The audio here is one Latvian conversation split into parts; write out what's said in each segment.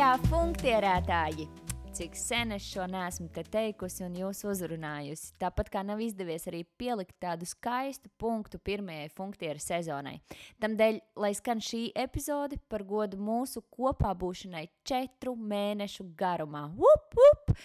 Gājā funktierētāji! Cik sen es šo nesmu te teikusi un jūs uzrunājusi. Tāpat kā nav izdevies arī pielikt tādu skaistu punktu pirmajai funktieru sezonai. Tamdēļ, lai skan šī epizode par godu mūsu kopā būšanai četru mēnešu garumā. Up, up!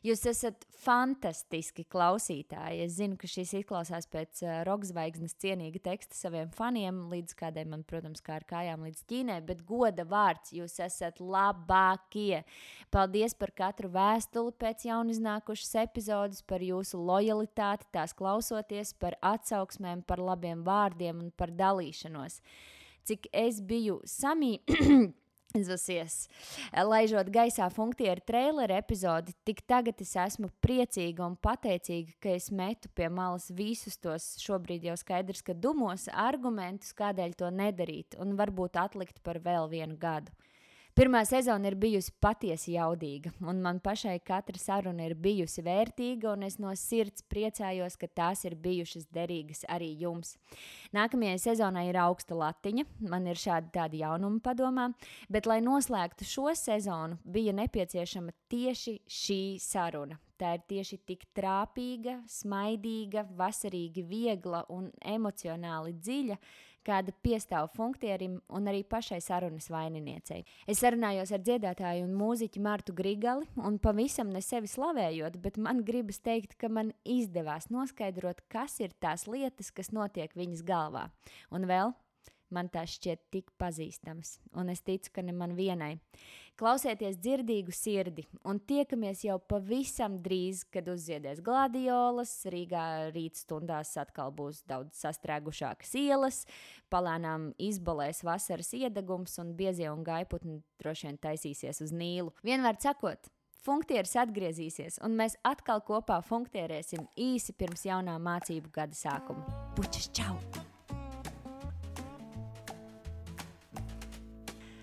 Jūs esat fantastiski klausītāji. Es zinu, ka šis izklausās pēc uh, rokzvaigznes cienīga teksta saviem faniem, līdz kādai man, protams, kā ar kājām līdz Ķīnai, bet goda vārds jūs esat labākie. Paldies par katru vēstuli pēc jauniznākušas epizodes, par jūsu lojalitāti, tās klausoties, par atsauksmēm, par labiem vārdiem un par dalīšanos. Cik es biju samī. Izvasies. Laižot gaisā funkciju traileru epizodi, tik tagad es esmu priecīga un pateicīga, ka es metu pie malas visus tos šobrīd jau skaidrs, ka dumos argumentus, kādēļ to nedarīt, un varbūt atlikt par vēl vienu gadu. Pirmā sezona ir bijusi patiesi jaudīga, un man pašai katra saruna ir bijusi vērtīga, un es no sirds priecājos, ka tās ir bijušas derīgas arī jums. Nākamajai sezonai ir augsta latiņa, man ir šādi tādi jaunumi padomā, bet, lai noslēgtu šo sezonu, bija nepieciešama tieši šī saruna. Tā ir tieši tik trāpīga, smaidīga, vasarīgi viegla un emocionāli dziļa, kāda piestāv funkcierim un arī pašai sarunas vaininiecei. Es sarunājos ar dziedātāju un mūziķu Martu Grigali, un pavisam ne sevi slavējot, bet man gribas teikt, ka man izdevās noskaidrot, kas ir tās lietas, kas notiek viņas galvā. Un vēl man tās šķiet tik pazīstamas, un es ticu, ka ne man vienai. Klausieties dzirdīgu sirdi, un tiekamies jau pavisam drīz, kad uzziedēs gladiolas, Rīgā rītstundās atkal būs daudz sastrēgušākas ielas, palēnām izbalēs vasaras iedegums, un biezie un gaiputni droši vien taisīsies uz nīlu. Vienmēr sakot, Funkcijas atgriezīsies, un mēs atkal kopā funkcionēsim īsi pirms jaunā mācību gada sākuma. Puķis, čau!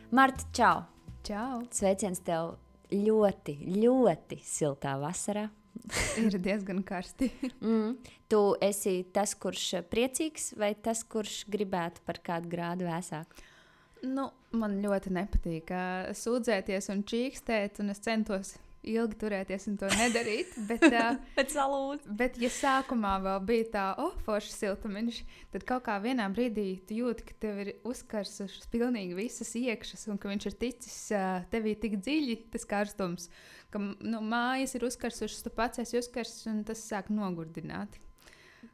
Marta, čau! Čau! Sveiciens tev ļoti, ļoti siltā vasarā. Ir diezgan karsti. Mm. Tu esi tas, kurš priecīgs, vai tas, kurš gribētu par kādu grādu vēsāku? Nu, man ļoti nepatīk sūdzēties un čīkstēt, un es centos ilgi turēties un to nedarīt. Bet, uh, bet, salūd. bet ja sākumā vēl bija tā, oh, forši siltumiņš, tad kaut kā vienā brīdī tu jūti, ka tev ir uzkarsušas pilnīgi visas iekšas, un ka viņš ir ticis uh, tevī tik dziļi, tas karstums, ka nu, mājas ir uzkarsušas, tu pats esi uzkarsis, un tas sāk nogurdināt.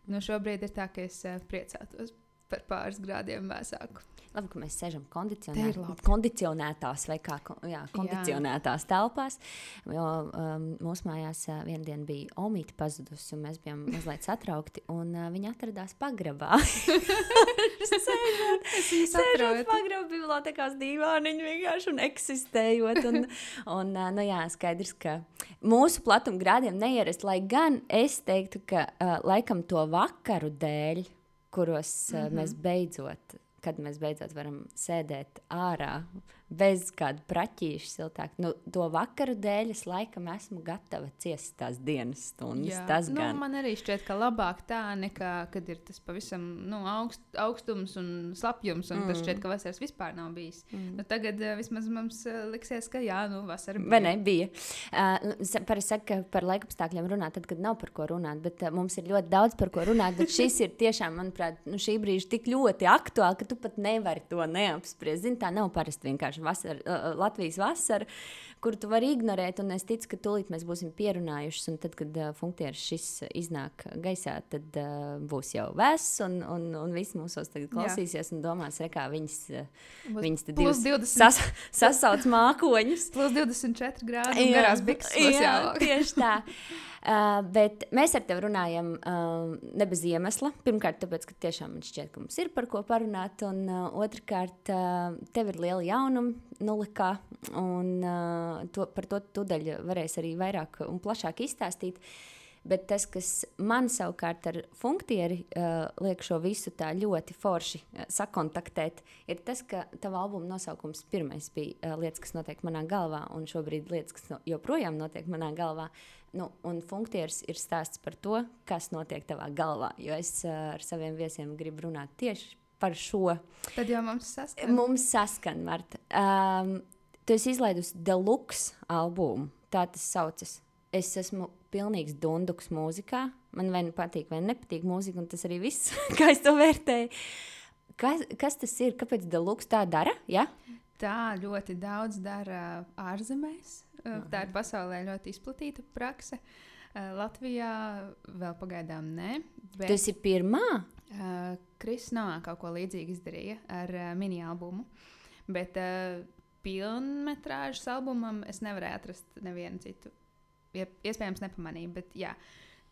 Nu, šobrīd ir tā, ka es uh, priecātos par pāris grādiem vēsāku. Labi, ka mēs sēžam kondicionē... kondicionētās vai kā jā, kondicionētās jā. telpās. Jo um, mūsu mājās uh, vienā dienā bija omīte pazudusi, un mēs bijām mazliet satraukti. Un, uh, viņa atradās pagrabā. Sēžot pagrabā, bibliotekās dīvāniņu vienkārši un eksistējot. Un, un, uh, nu, jā, skaidrs, ka mūsu platuma grādiem neierast, lai gan es teiktu, ka uh, laikam to vakaru dēļ, kuros mm -hmm. mēs beidzot kad mēs beidzot varam sēdēt ārā bez kāda praķīša siltāk. Nu, to vakaru dēļ es laikam esmu gatava ciest tās dienas stundas. Jā. Tas nu, gan. man arī šķiet, ka labāk tā nekā, kad ir tas pavisam nu, augst, augstums un slapjums, un mm. tas šķiet, ka vasaras vispār nav bijis. Mm. Nu, tagad uh, vismaz mums uh, liksies, ka jā, nu, vasara bija. Vai ne, bija. Uh, Parasti saka, ka par laikapstākļiem runā tad, kad nav par ko runāt, bet uh, mums ir ļoti daudz par ko runāt. Bet šis ir tiešām, manuprāt, nu, šī brīža tik ļoti aktuāli, ka tu pat nevari to neapspriest. Zini, tā nav parasti vienkārši vasara, uh, Latvijas vasara, kuru tu vari ignorēt. Es ticu, ka tūlīt mēs būsim pierunājuši. Un tad, kad uh, funkcijas šis iznāk gaisā, tad uh, būs jau vēss, un, un, un visi mūsos klausīsies Jā. un domās, re, kā viņas, uh, viņas tad divas 20... sas, sasauc mākoņus. Plus 24 grādi un garās bikses. Jā, tieši tā. Uh, bet mēs ar tevi runājam uh, ne bez iemesla. Pirmkārt, tāpēc, ka tiešām man šķiet, ka mums ir par ko parunāt. Un uh, otrkārt, uh, tev ir liela jaunuma, nulikā. Un uh, to, par to tūdaļ varēs arī vairāk un plašāk izstāstīt. Bet tas, kas man savukārt ar funkcieri uh, liek šo visu tā ļoti forši uh, sakontaktēt, ir tas, ka tava albuma nosaukums pirmais bija uh, lietas, kas notiek manā galvā, un šobrīd lietas, kas no, joprojām notiek manā galvā. Nu, un funkcijas ir stāsts par to, kas notiek tavā galvā. Jo es uh, ar saviem viesiem gribu runāt tieši par šo. Tad jau mums saskan. Mums saskan, Marta. Um, tu esi izlaidusi deluxe albumu. Tā tas saucas. Es esmu pilnīgs dunduks mūzikā. Man vai nu patīk, vai nepatīk mūzika, un tas arī viss, kā es to vērtēju. Kas, kas tas ir? Kāpēc deluxe tā dara? Ja? Tā ļoti daudz dara ārzemēs. Uh, Tā ir pasaulē ļoti izplatīta prakse. Uh, Latvijā vēl pagaidām nē. Bet, Tu esi pirmā. Uh, Kris Novā kaut ko līdzīgu izdarīja ar uh, mini-albumu. Bet uh, pilnmetrāžas albumam es nevarēju atrast nevienu citu. Ie- Iespējams, nepamanīju. Bet, jā,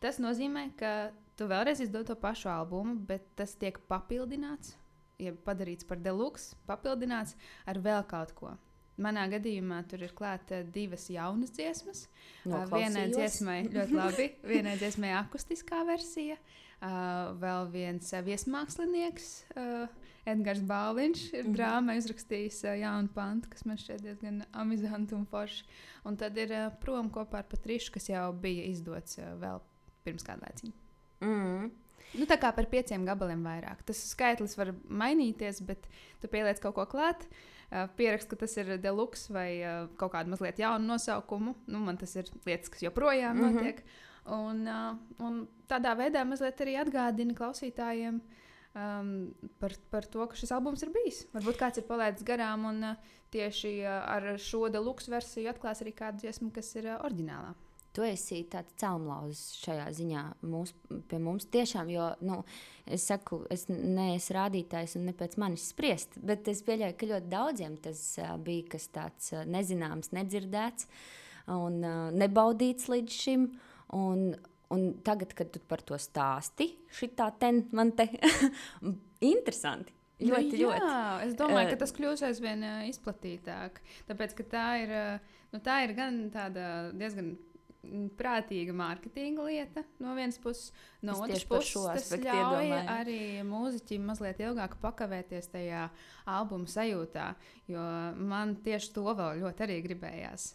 tas nozīmē, ka tu vēlreiz izdod to pašu albumu, bet tas tiek papildināts, ja padarīts par deluxe, papildināts ar vēl kaut ko. Manā gadījumā tur ir klāta divas jaunas dziesmas. Vienai dziesmai ļoti labi, vienai dziesmai akustiskā versija, uh, vēl viens uh, viesmākslinieks, uh, Edgars Bāliņš, ir Mhm. drāmā izrakstījis uh, jaunu pantu, kas man šķiet diezgan amizanti un forši. Un tad ir uh, prom kopā ar Patrišu, kas jau bija izdots uh, vēl pirms kāda laiciņa. Mm. Nu, tā kā par pieciem gabaliem vairāk. Tas skaitlis var mainīties, bet tu pieliec kaut ko klāt. Uh, pierakst, ka tas ir deluxe vai uh, kaut kādu mazliet jaunu nosaukumu. Nu, man tas ir lietas, kas joprojām mm Mhm. -hmm. notiek. Un, uh, un tādā veidā mazliet arī atgādina klausītājiem um, par, par to, ka šis albums ir bijis. Varbūt kāds ir palaidis garām, un uh, tieši uh, ar šo deluxe versiju atklās arī kādu dziesmu, kas ir uh, oriģinālā. Tu esi tāds caurlauzis šajā ziņā mūs, pie mums tiešām, jo nu, es saku, es neesmu rādītājs un ne pēc manis spriest, bet es pieļauju, ka ļoti daudziem tas uh, bija kas tāds uh, nezināms, nedzirdēts un uh, nebaudīts līdz šim. Un, un tagad, kad tu par to stāsti, šitā ten man te interesanti. Ļoti, nu, ļoti. Jā, es domāju, Eh, ka tas kļūs aizvien uh, izplatītāk. Tāpēc, ka tā ir, uh, nu, tā ir gan tāda diezgan prātīga mārketinga lieta no vienas puses, no Es otras puses tas ļauj iedomājos. arī mūziķim mazliet ilgāk pakavēties tajā albuma sajūtā, jo man tieši to vēl ļoti arī gribējās.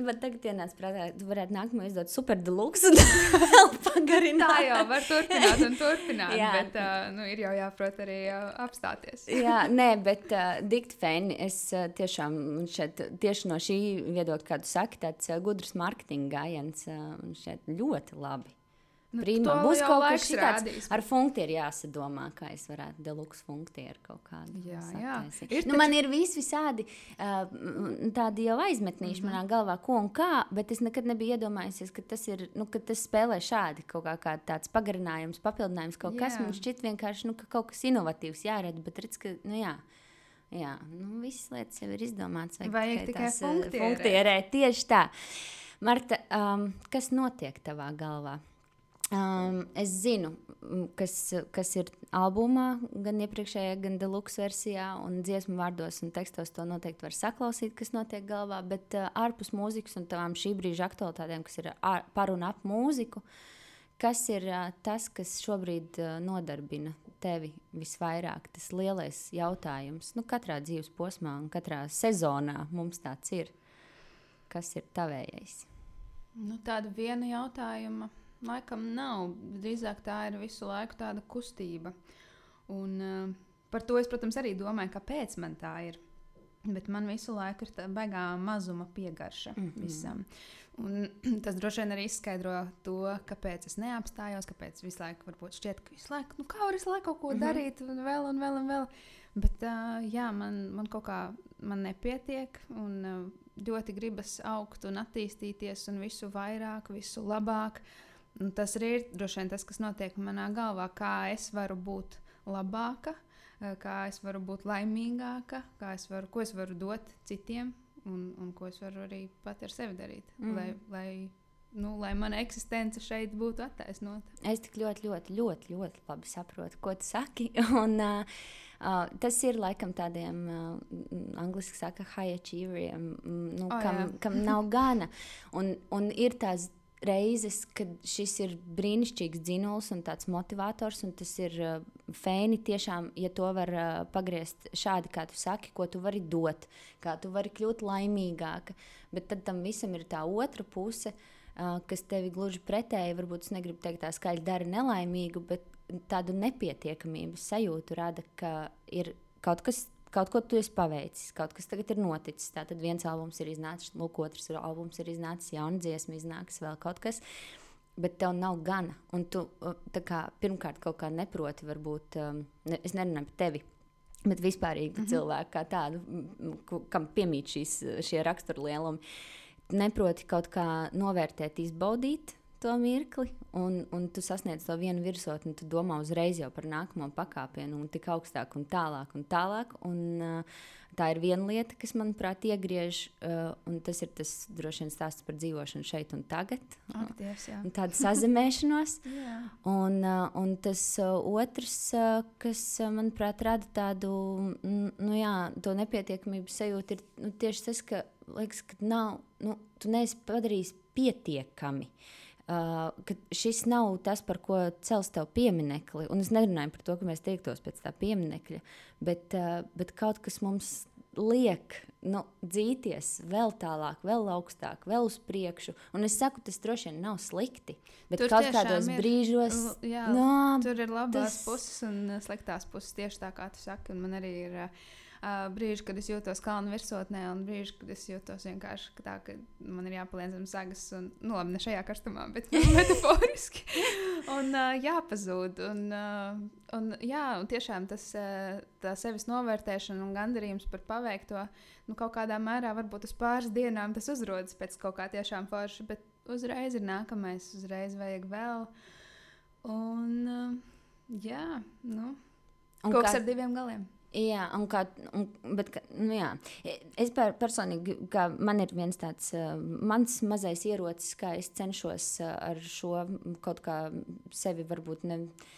Man tagad ienāca prātā, tu varētu nākamo izdot super deluxe un vēl pagarināt. Tā jau var turpināt un turpināt, bet uh, nu, ir jau jāprot arī uh, apstāties. Jā, nē, bet uh, dikti fēni. Es uh, tiešām šeit, tieši no šī viedokļa, kā tu saki, tāds uh, gudrs mārketinga gājiens uh, un šeit ļoti labi. Nu, Prima. Būs kaut kas tāds ar funkciju jāsadomā, kā es varētu deluxe funkciju kaut kādu. Jā, jā. sataisīt. Ir Nu, man ir visi visādi uh, m, tādi jau aizmetnīši mm -hmm. manā galvā, ko un kā, bet es nekad nebiju iedomājies, ka tas, ir, nu, ka tas spēlē šādi kaut kā, kā tāds pagarinājums, papildinājums, kaut kas Jā. man šķiet vienkārši, nu, ka kaut kas inovatīvs jārada, bet redz, ka, nu jā. Jā, nu, visas lietas jau ir izdomātas. Vajag tikai tās, eh, funktierēt. Tieši tā. Marta, um, kas notiek tavā galvā? Um, es zinu, mm, kas, kas ir albumā, gan iepriekšējā, gan deluxe versijā, un dziesmu vārdos un tekstos to noteikti var saklausīt, kas notiek galvā. Bet uh, ārpus mūzikas un tavām šī brīža aktualitātēm, kas ir ār, par un ap mūziku, kas ir uh, tas, kas šobrīd uh, nodarbina tevi visvairāk? Tas lielais jautājums, nu, katrā dzīves posmā un katrā sezonā mums tāds ir. Kas ir tavējais? Nu, tāda viena jautājuma laikam nav. Drīzāk tā ir visu laiku tāda kustība. Un, uh, par to es, protams, arī domāju, kāpēc man tā ir. Bet man visu laiku ir tā baigā mazuma piegarša mm. -hmm. visam. Un tas droši vien arī izskaidro to, kāpēc es neapstājos, kāpēc visu laiku varbūt šķiet, ka visu laiku, nu, kā var visu laiku kaut ko mm. -hmm. darīt, un vēl, un vēl, un vēl. Bet uh, jā, man, man kaut kā man nepietiek, un uh, ļoti gribas augt un attīstīties, un visu vairāk, visu labāk. Un tas arī ir droši vien tas, kas notiek manā galvā, kā es varu būt labāka, kā es varu būt laimīgāka, kā es varu, ko es varu dot citiem, un, un ko es varu arī pati ar sevi darīt, mm. lai, lai, nu, lai mana eksistence šeit būtu attaisnota. Es tik ļoti, ļoti, ļoti, ļoti labi saprotu, ko tu saki. Un, uh, uh, tas ir laikam tādiem, uh, angļuiski saka, high achieveriem, nu, oh, kam, jā. kam nav gana. Un, un ir tās reizes, kad šis ir brīnišķīgs dzinulis un tāds motivators, un tas ir uh, fēni tiešām, ja to var uh, pagriezt šādi, kā tu saki, ko tu vari dot, kā tu vari kļūt laimīgāka. Bet tad tam visam ir tā otra puse, uh, kas tevi gluži pretēji, varbūt es negribu teikt, tā skaļi dara nelaimīgu, bet tādu nepietiekamības sajūtu rada, ka ir kaut kas. kaut ko tu esi paveicis, kaut kas tagad ir noticis. Tātad viens albums ir iznācis, lūk, otrs albums ir iznācis, jauna dziesma iznāks, vēl kaut kas. Bet tev nav gana. Un tu kā, pirmkārt kaut kā neproti, varbūt, um, ne, es nerunāju par tevi. Bet vispār mm -hmm. cilvēku kā tādu, kam piemīt šīs, šie raksturlielumi, neproti kaut kā novērtēt, izbaudīt to mirkli, un, un tu sasniedz to vienu virsotni, tu domā uzreiz jau par nākamo pakāpienu, un tik augstāk, un tālāk, un tālāk. Un, uh, tā ir viena lieta, kas, manuprāt, iegriež, uh, un tas ir tas droši vien stāsts par dzīvošanu šeit un tagad. Akties, tāda sazemēšanos. un, uh, un tas uh, otrs, uh, kas, uh, manuprāt, rada tādu nu, jā, nepietiekamības sajūtu, ir nu, tieši tas, ka, liekas, ka nav, nu, tu neesi padarījis pietiekami. Uh, Uh, ka šis nav tas, par ko cels tev pieminekli. Un es nerunāju par to, ka mēs tiektos pēc tā pieminekļa, bet, uh, bet kaut kas mums liek nu, dzīties vēl tālāk, vēl augstāk, vēl uz priekšu. Un es saku, tas droši vien nav slikti. Bet tur kaut kādos ir, brīžos, jā, no, tur ir labās tas... puses un sliktās puses tieši tā, kā tu saki. Man arī ir. Uh, brīži, kad es jūtos kalnu virsotnē, un brīži, kad es jūtos vienkārši tā, ka man ir jāpaliek zem sagas, un nu, labi, ne šajā karstumā, bet metaforiski. un uh, jāpazūd. Un, uh, un, jā, un tiešām tas uh, sevis novērtēšana un gandarījums par paveikto, nu, kaut kādā mērā varbūt uz pāris dienām tas uzrodas pēc kaut kā tiešām forša, bet uzreiz ir nākamais, uzreiz vajag vēl. Un, uh, jā, nu, un kaut kas kā... ar diviem galiem. Jā, un kā, un, bet, nu, jā. Es par, personīgi, man ir viens tāds uh, mans mazais ierocis, kā es cenšos uh, ar šo kaut kā sevi varbūt ne. Uh,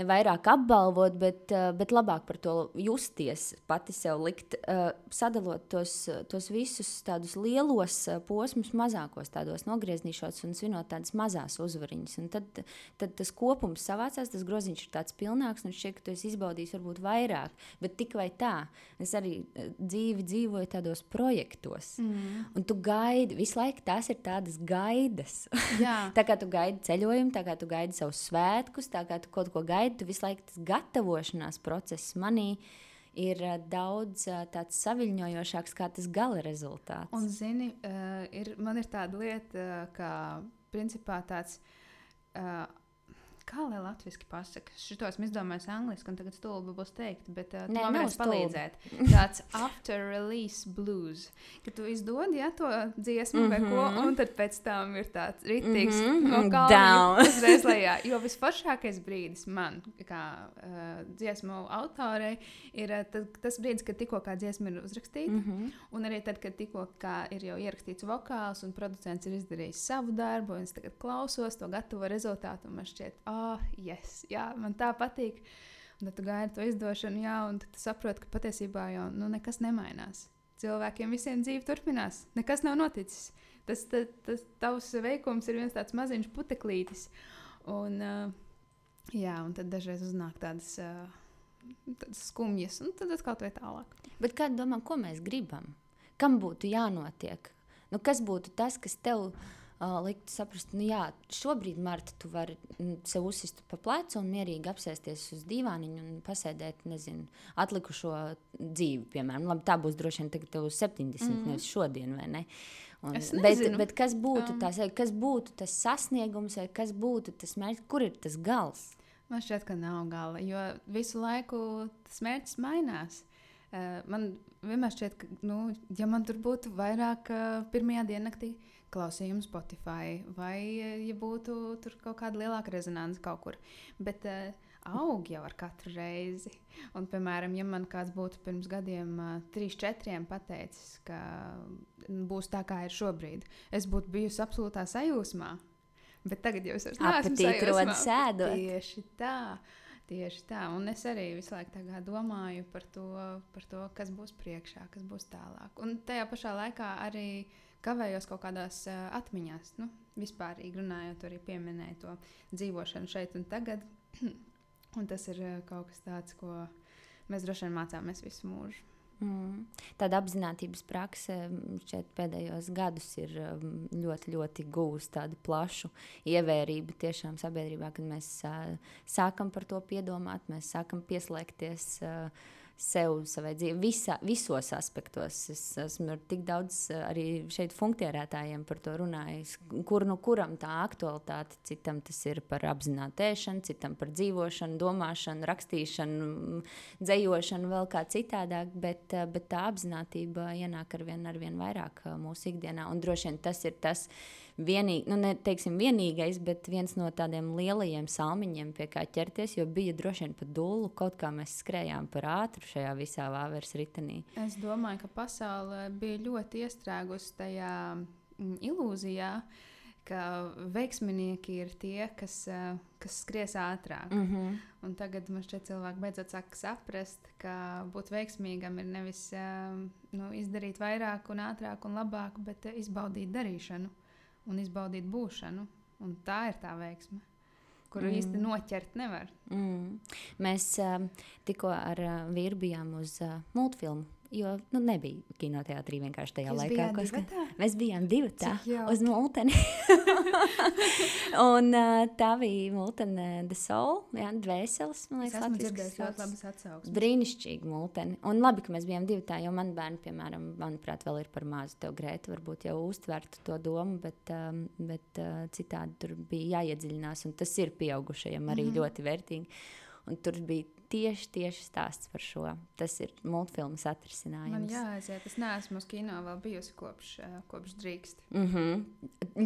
ne vairāk apbalvot, bet, eh, bet labāk par to justies, pati sev likt, eh, sadalot tos, tos visus tādus lielos eh, posmus, mazākos tādos nogrieznīšos un svinot tādas mazas uzvariņas. Un tad, tad tas kopums savācās, tas groziņš ir tāds pilnāks, un šķiet, ka tu esi izbaudījis varbūt vairāk, bet tik vai tā. Es arī dzīvi dzīvoju tādos projektos, mm. un tu gaidi, visu laiku tās ir tādas gaidas. tā kā tu gaidi ceļojumu, tā kā tu gaidi savus svētkus, tā kā tu kaut ko gaidi, tu visu laiku tas gatavošanās process manī ir uh, daudz uh, tāds saviņojošāks kā tas gala rezultāts. Un, zini, uh, ir, man ir tāda lieta, kā principā tāds. Kā lai latviešu pasakā? Šito esmu izdomājis angliski, un tagad stulbi būs teikt, bet uh, Nē, man varēs palīdzēt. Tāds after release blues, ka tu izdod ja, to dziesmu mm -hmm. vai ko, mhm. un tad pēc tam ir tāds ritīgs mm -hmm. kalna uzreiz lejā. Jo visforšākais brīdis man, kā uh, dziesmu autorei, ir uh, tas brīdis, kad tikko kā dziesma ir uzrakstīta, mm -hmm. un arī tad, kad tikko ir jau ierakstīts vokāls, un producents ir izdarījis savu darbu, un es tagad klausos to gatavo rezultātu, un man šķiet, oh, yes, jā, man tā patīk. Un tad tu gaidi to izdošanu, jā, un tu saproti, ka patiesībā jau nu, nekas nemainās. Cilvēkiem visiem dzīve turpinās, nekas nav noticis. Tas, tas, tas tavs veikums ir viens tāds maziņš puteklītis. Un, uh, jā, un tad dažreiz uznāk tādas, uh, tādas skumjas, un tad atkal tā tālāk. Bet kā domā, ko mēs gribam? Kam būtu jānotiek? Nu, kas būtu tas, kas tev ir? Uh, likt saprast, nu jā, šobrīd, Marta, tu vari mm, sev uzsist pa plecu un mierīgi apsēsties uz dīvāniņa un pasēdēt, nezinu, atlikušo dzīvi, piemēram. Labi, tā būs droši vien tagad uz 70, mm -hmm. nevis šodien, vai ne? Un, bet, bet kas būtu, um. tās, kas būtu tas sasniegums, vai kas būtu tas mērķis, kur ir tas gals? Man šķiet, ka nav gala, jo visu laiku tas mērķis mainās. Man vienmēr šķiet, ka, nu, ja man tur būtu vairāk uh, pirmajā diennaktī, klausījumu Spotify, vai ja būtu tur kaut kāda lielāka rezonance kaut kur. Bet uh, aug jau ar katru reizi. Un, piemēram, ja man kāds būtu pirms gadiem, uh, trīs, četriem, pateicis, ka būs tā, kā ir šobrīd, es būtu bijusi absolūtā sajūsmā. Bet tagad jau es esmu sēdot. Tieši tā. Tieši tā, un es arī visu laiku domāju par to, par to, kas būs priekšā, kas būs tālāk. Un tajā pašā laikā arī uh, kavējos kaut kādās uh, atmiņās. Nu, vispārīgi runājot, arī pieminēju to dzīvošanu šeit un tagad. un tas ir uh, kaut kas tāds, ko mēs droši vien mācāmies visu mūžu. Mm. Tāda apziņotības prakse šeit pēdējos gados ir ļoti, ļoti gūsta tādu plašu ievērību tiešām sabiedrībā, kad mēs uh, sākam par to piedomāt, mēs sākam pieslēgties uh, sev, savai dzīvei, visā, visos aspektos. Es esmu ar tik daudz eh, arī šeit funkcionētājiem par to runājis. Kur nu kuram tā aktualitāte, citam tas ir par apzinātu ēšanu, citam par dzīvošanu, domāšanu, rakstīšanu, dzējošanu, vēl kā citādāk, bet, eh, bet tā apziņotība ienāk ar vien, ar vien vairāk eh, mūsu ikdienā. Un droši vien tas ir tas, kas vienīgi, nu, ne teiksim, vienīgais, bet viens no tādiem lielajiem salmiņiem, pie kā ķerties, jo bija droši vien pat dūlu, kaut kā mēs skrējām par ātru šajā visā vāveres ritenī. Es domāju, ka pasaule bija ļoti iestrēgusi tajā mm, ilūzijā, ka veiksminieki ir tie, kas, eh, kas skries ātrāk. Mm -hmm. Un tagad man šķiet, cilvēki beidzot sāk saprast, ka būt veiksmīgam ir nevis eh, nu, izdarīt vairāk, un ātrāk un labāk, bet eh, izbaudīt darīšanu un izbaudīt būšanu. Un tā ir tā veiksme, kuru mm. īsti noķert nevar. Mm. Mēs uh, tikko ar uh, vīru bijām uz uh, multfilmu Jo nu, nebija kinoteātrī vienkārši tajā Jūs laikā. Ko ska... Mēs bijām divi tādi uz mūteni. un uh, tā bija mūtene The Soul, jā, dvēseles. Man liekas, tas ir ļoti labs atsauksmes. Brīnišķīgi mūteni. Un labi, ka mēs bijām divi tā, jo man bērni, piemēram, manuprāt, vēl ir par mazu tev grētu, varbūt jau uztvertu to domu, bet, um, bet uh, citādi tur bija jāiedziļinās. Un tas ir pieaugušajiem arī mm -hmm. ļoti vērtīgi. Un tur bija tieši, tieši stāsts par šo. Tas ir multfilmas atrisinājums. Man jāaiziet, es neesmu uz kino vēl bijusi kopš, uh, kopš drīkst. Mm -hmm.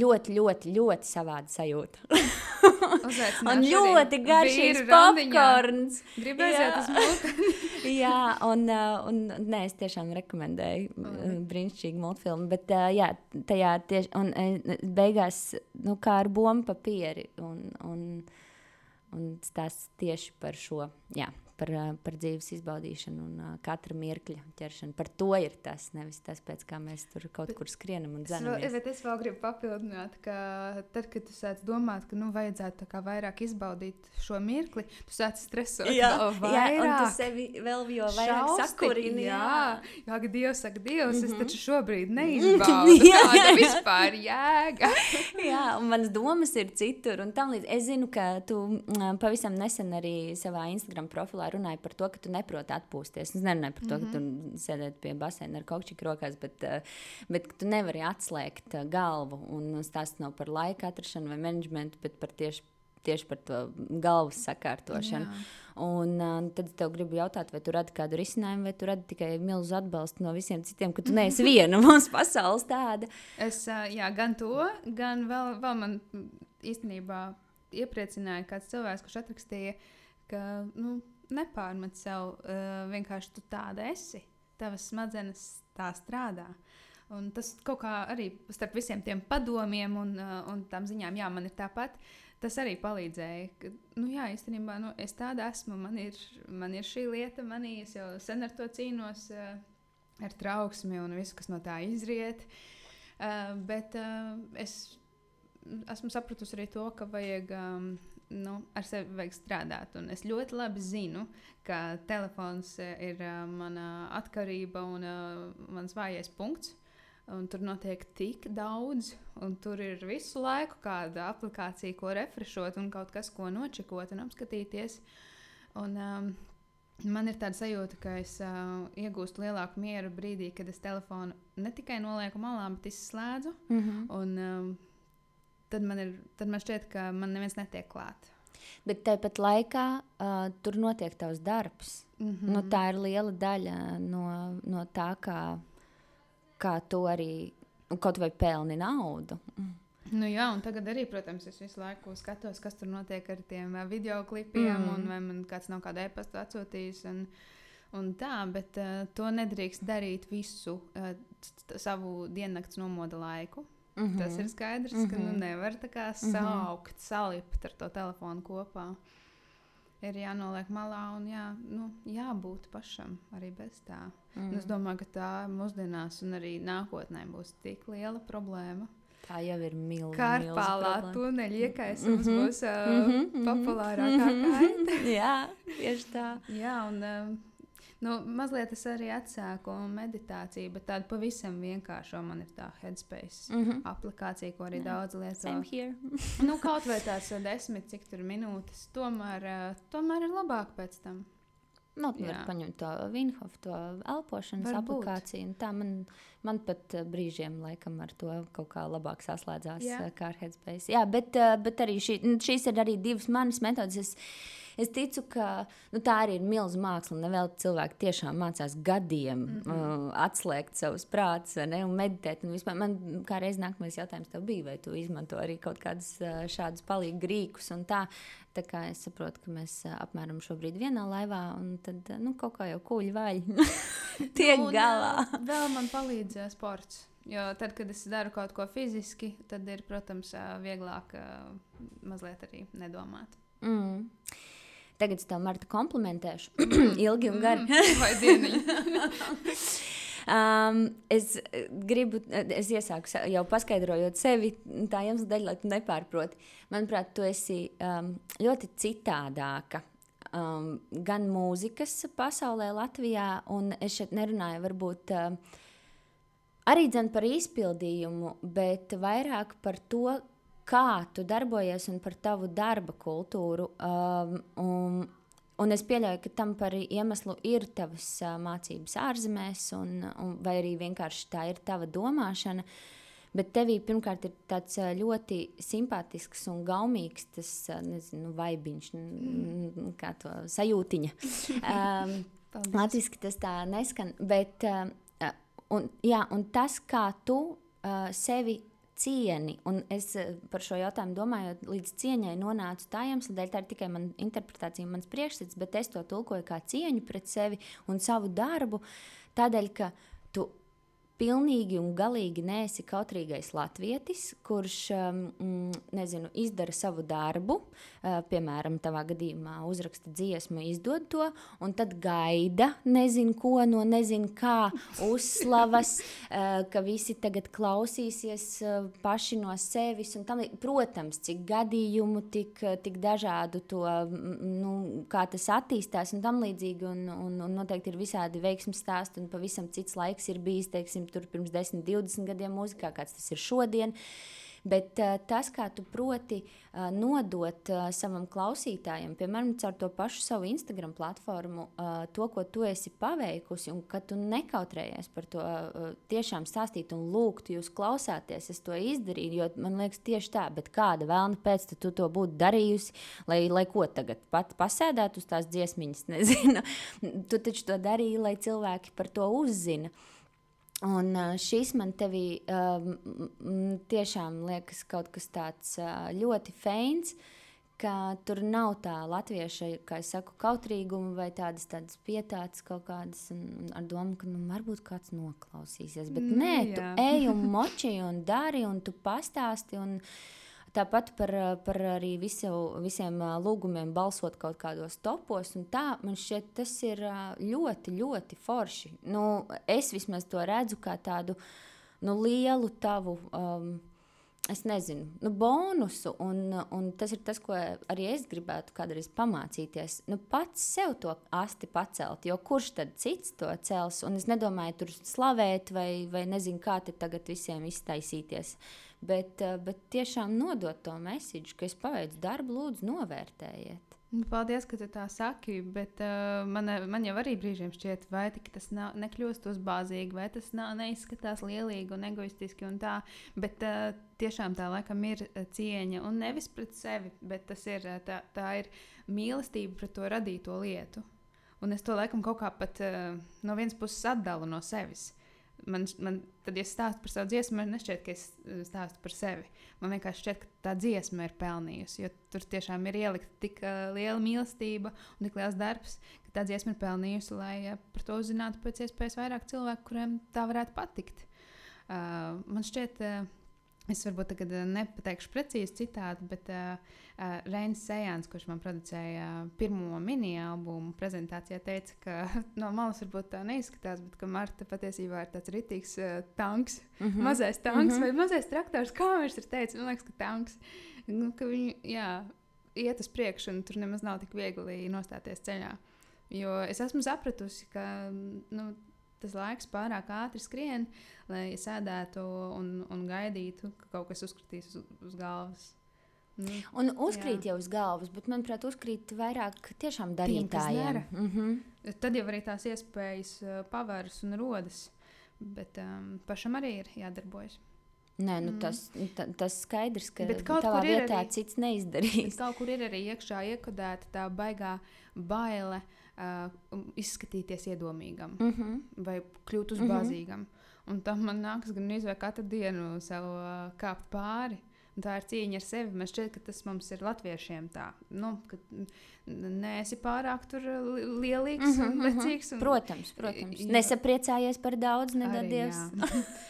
Ļoti, ļoti, ļoti savāda sajūta. un ļoti garšīgs popkorns. Gribēju aiziet uz multfilmu. jā, un, uh, un nē, es tiešām rekomendēju mm. brīnišķīgu multfilmu. Bet uh, jā, tajā tieši, un uh, beigās, nu, kā ar bombu papīri. Un, un, un stāsts tieši par šo. Jā par, par dzīves izbaudīšanu un uh, katra mirkļa ķeršanu. Par to ir tas, nevis tas, pēc kā mēs tur kaut bet, kur skrienam un dzenamies. Bet es vēl gribu papildināt, ka tad, kad tu sāc domāt, ka nu vajadzētu vairāk izbaudīt šo mirkli, tu sāc stresot jā, vairāk. Jā, tu sevi vēl jo vairāk sakurini. Jā, jā, jā Dievs saka, Dievs, mm -hmm. es taču šobrīd neizbaudu. jā, tā vispār jēga. jā, un manas domas ir citur un tam līdz. Es zinu, ka tu um, pavisam nesen arī savā Instagram profilā skolā runāja par to, ka tu neproti atpūsties. Es nerunāju par to, mm -hmm. ka tu mhm. sēdēji pie basēna ar kokčiku rokās, bet, eh, bet tu nevari atslēgt eh, galvu. Un tas nav par laika atrašanu vai menedžmentu, bet par tieši, tieši par to galvas sakārtošanu. Jā. Un uh, tad es tev gribu jautāt, vai tu radi kādu risinājumu, vai tu radi tikai milzu atbalstu no visiem citiem, ka tu neesi viena mūsu pasaules tāda. Es, uh, jā, gan to, gan vēl, vēl man īstenībā iepriecināja kāds cilvēks, kurš atrakstīja, ka nu, nepārmet sev, uh, vienkārši tu tāda esi. Tavas smadzenes tā strādā. Un tas kaut kā arī starp visiem tiem padomiem un, uh, un tām ziņām, jā, man ir tāpat. Tas arī palīdzēja. Ka, nu, jā, īstenībā nu, es tāda esmu. Man ir, man ir šī lieta, manī es jau sen ar to cīnos, uh, ar trauksmi un visu, kas no tā izriet. Uh, bet uh, es esmu sapratusi arī to, ka vajag um, nu, ar sevi vajag strādāt. Un es ļoti labi zinu, ka telefons eh, ir uh, mana atkarība un uh, mans vājais punkts. Un tur notiek tik daudz, un tur ir visu laiku kāda aplikācija, ko refreshot, un kaut kas, ko nočekot un apskatīties. Un, um, Man ir tāda sajūta, ka es uh, iegūstu lielāku mieru brīdī, kad es telefonu ne tikai nolieku malā, bet izslēdzu. Mm -hmm. un, um, tad man, ir, tad man šķiet, ka man neviens netiek klāt. Bet tāpat laikā uh, tur notiek tavs darbs. Mm -hmm. nu, tā ir liela daļa no, no tā, kā, kā tu arī kaut vai pelni naudu. Nu jā, un tagad arī, protams, es visu laiku skatos, kas tur notiek ar tiem video klipiem, mm. un vai man kāds nav kādu e-pastu atsūtījis. Un, un tā, bet uh, to nedrīkst darīt visu uh, savu diennakts nomoda laiku. Mm -hmm. Tas ir skaidrs, mm -hmm. ka nu, mhm. nevar tā kā mhm. saukt, mm -hmm. salikt ar to telefonu kopā. Ir jānoliek malā un jā, nu, jābūt pašam arī bez tā. Mm. Un es domāju, ka tā mūsdienās un arī nākotnē būs tik liela problēma. Tā jau ir milzīga. Karpālā tuneļa iekaisums mm -hmm. būs uh, mm -hmm. populārākā kaita. jā, tieši tā. jā, un uh, Nu, mazliet es arī atsāku meditāciju, bet tādu pavisam vienkāršu man ir tā Headspace mm -hmm. aplikācija, ko arī yeah. daudz lieto. nu, kaut vai tāds desmit, cik tur minūtes, tomēr, uh, tomēr ir labāk pēc tam. Nu, Jā. paņemt to Vinhofu, to elpošanas Varbūt. aplikāciju. Tā man, man pat eh, brīžiem laikam ar to kaut kā labāk saslēdzās Jā. eh, kā ar Headspace. Jā, bet, eh, bet arī šī, nu, šīs ir arī divas manas metodas. Es, Es ticu, ka nu, tā arī ir milzīga māksla. Nevēl cilvēki tiešām mācās gadiem mm -hmm. uh, atslēgt savus prātus un meditēt. Un vispār, man kā reiz nākamais jautājums tev bija, vai tu izmanto arī kaut kādus uh, šādus palīgu rīkus. un Tā, tā kā es saprotu, ka mēs uh, apmēram šobrīd vienā laivā, un tad uh, nu, kaut kā jau kuģi vaļ tiek Nu, un, galā. ā, Vēl man palīdz ā, sports. Jo tad, kad es daru kaut ko fiziski, tad ir, protams, ā, vieglāk ā, mazliet arī nedomāt. Mm. Tagad es tev, Marta, komplimentēšu ilgi un gari. Mm? Um, es gribu, es iesāku jau paskaidrojot sevi, tā iemesla dēļ, lai tu nepārproti. Manuprāt, tu esi um, ļoti citādāka. Um, gan mūzikas pasaulē, Latvijā, un es šeit nerunāju varbūt um, arī par izpildījumu, bet vairāk par to, kā tu darbojies un par tavu darba kultūru. Um, un, un es pieļauju, ka tam par iemeslu ir tavas uh, mācības ārzemēs, un, un, vai arī vienkārši tā ir tava domāšana. Bet tevī pirmkārt ir tāds ā, ļoti simpātisks un gaumīgs tas ā, nezinu, vaibiņš, mm. kā to sajūtiņa. Um. Latvijasiski tas tā neskan. Bet, uh, uh, un, jā, un tas, kā tu uh, sevi cieni, un es uh, par šo jautājumu domāju, līdz cieņai nonācu tā iemesla dēļ, tā ir tikai mana interpretācija, mans priekšstats, bet es to tulkoju kā cieņu pret sevi un savu darbu, tādēļ, ka tu pilnīgi un galīgi neesi kautrīgais latvietis, kurš um, mm, nezinu, izdara savu darbu, uh, piemēram, tavā gadījumā uzraksta dziesmu, izdod to, un tad gaida nezinu ko no nezinu kā uzslavas, uh, ka visi tagad klausīsies uh, paši no sevis. tam Protams, cik gadījumu, tik, tik dažādu to, nu, kā tas attīstās un tam līdzīgi, un, un, un noteikti ir visādi veiksmīgi stāsti, un pavisam cits laiks ir bijis, teiksim, tur pirms 10, 20 gadiem mūzikā, kāds tas ir šodien. Bet uh, tas, kā tu proti uh, nodot uh, savam klausītājam, piemēram, caur to pašu savu Instagram platformu, uh, to, ko tu esi paveikusi, un ka tu nekautrējies par to uh, tiešām stāstīt un lūgt, jūs klausāties, es to izdarīju, jo man liekas, tieši tā, bet kāda vēlna pēc tu to būtu darījusi, lai, lai ko tagad pat pasēdētu uz tās dziesmiņas, nezinu. tu taču to darīji, lai cilvēki par to uzzina. Un ā, šis man tevī um, m, tiešām liekas kaut kas tāds ā, ļoti feins, ka tur nav tā latvieša, kā es saku, kautrīguma vai tādas, tādas pietātas kaut kādas, un, ar domu, ka nu, varbūt kāds noklausīsies. Bet Nu, nē, tu jā. ej un moči un dari, un tu pastāsti. Un, Tāpat par, par arī visu, visiem lūgumiem balsot kaut kādos topos. Tā man šķiet, tas ir ļoti, ļoti forši. Nu, es vismaz to redzu kā tādu nu, lielu tavu. Um, Es nezinu, nu, bonusu, un, un tas ir tas, ko arī es gribētu kādreiz pamācīties. Nu, pats sev to asti pacelt, jo kurš tad cits to cels? Un es nedomāju, tur slavēt, vai, vai nezinu, kā te tagad visiem iztaisīties. Bet, eh, bet tiešām nodot to mēsīju, ka es paveicu darbu, lūdzu, novērtējiet. Nu, Paldies, ka tu tā saki, bet uh, man, man jau arī brīžiem šķiet, vai tas nav, nekļūst uzbāzīgi, vai tas nav, neizskatās lielīgi un egoistiski un tā. Bet uh, tiešām tā laikam ir uh, cieņa un nevis pret sevi, bet tas ir, uh, tā, tā ir mīlestība pret to radīto lietu. Un es to laikam kaut kā pat uh, no vienas puses atdalu no sevis. Man, man, tad, ja es stāstu par savu dziesmu, man nešķiet, ka es uh, stāstu par sevi. Man vienkārši šķiet, ka tā dziesma ir pelnījusi, jo tur tiešām ir ielikta tik uh, liela mīlestība un tik liels darbs, ka tā dziesma ir pelnījusi, lai uh, par to uzzinātu pēc iespējas vairāk cilvēku, kuriem tā varētu patikt. Uh, man šķiet, uh, es varbūt tagad uh, nepateikšu precīzi citātu, bet uh, uh, Reinis Sejans, kurš man producēja pirmo mini-albumu prezentācijā, teica, ka no malas varbūt tā neizskatās, bet ka Marta patiesībā ir tāds ritīgs uh, tanks. Mm -hmm. Mazais tanks mm Mhm. -hmm. vai mazais traktors, kā viņš ir teicis. Man liekas, ka tanks. Nu, ka viņi jā, iet uz priekšu, un tur nemaz nav tik viegli nostāties ceļā. Jo es esmu sapratusi, ka nu, tas laiks pārāk ātri skrien, lai sēdētu un, un gaidītu, ka kaut kas uzkritīs uz, uz galvas. Nu, Un uzkrīt jā. jau uz galvas, bet manuprāt, uzkrīt vairāk tiešām darītājiem. dara. Mm -hmm. Tad jau arī tās iespējas uh, pavērs un rodas. Bet um, pašam arī ir jādarbojas. Nē, nu Mm. tas, ta, tas skaidrs, ka ir vietā arī- cits neizdarīs. Kaut kur ir arī iekšā iekodēta tā baigā baile uh, izskatīties iedomīgam Mm -hmm. vai kļūt Mhm. uzbāzīgam. Un tam man nākas gan izvēlēt katru dienu sev uh, kāpt pāri. Tā ir cīņa ar sevi. Man šķiet, ka tas mums ir latviešiem tā. Nu, ka neesi pārāk li- lielīgs un lecīgs. Un, Protams, protams. Jā. Nesapriecājies par daudz, nedodies.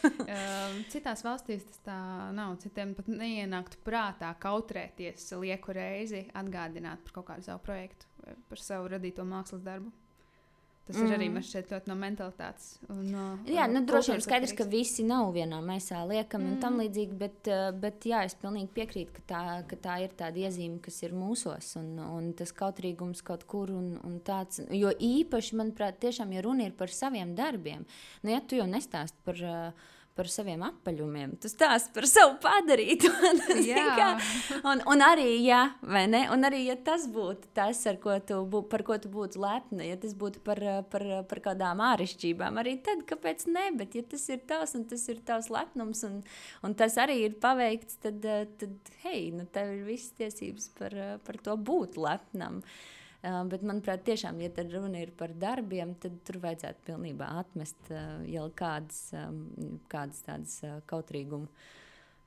Um, Citās valstīs tas tā nav. Citiem pat neienāktu prātā kautrēties lieku reizi, atgādināt par kaut kādu savu projektu par savu radīto mākslas darbu. Tas mm. ir arī man šķiet ļoti no mentalitātes. No, Jā, nu, droši vien skaidrs, ka visi nav vienā maisā liekami un tam Mm. līdzīgi, bet, eh, bet jā, es pilnīgi piekrītu, ka tā, ka tā ir tāda iezīme, kas ir mūsos un, un tas kautrīgums kaut kur un, un tāds. Jo īpaši, manuprāt, tiešām, ja runa ir par saviem darbiem, nu, ja tu jau nestāst par. eh, Par saviem apaļumiem. Tu stāsti par savu padarītu. Un, un arī, jā, vai ne? Un arī, ja tas būtu tas, ko tu, bū, par ko tu būtu lepna, ja tas būtu par, par, par kādām āršķirībām, arī tad, kāpēc ne? Bet, ja tas ir tavs un tas ir tavs lepnums, un, un tas arī ir paveikts, tad, tad hei, nu, tev ir visas tiesības par, par to būt lepnam. Uh, bet, manuprāt, tiešām, ja runa ir par darbiem, tad tur vajadzētu pilnībā atmest uh, jau kādas, um, kādas tādas uh, kautrīguma,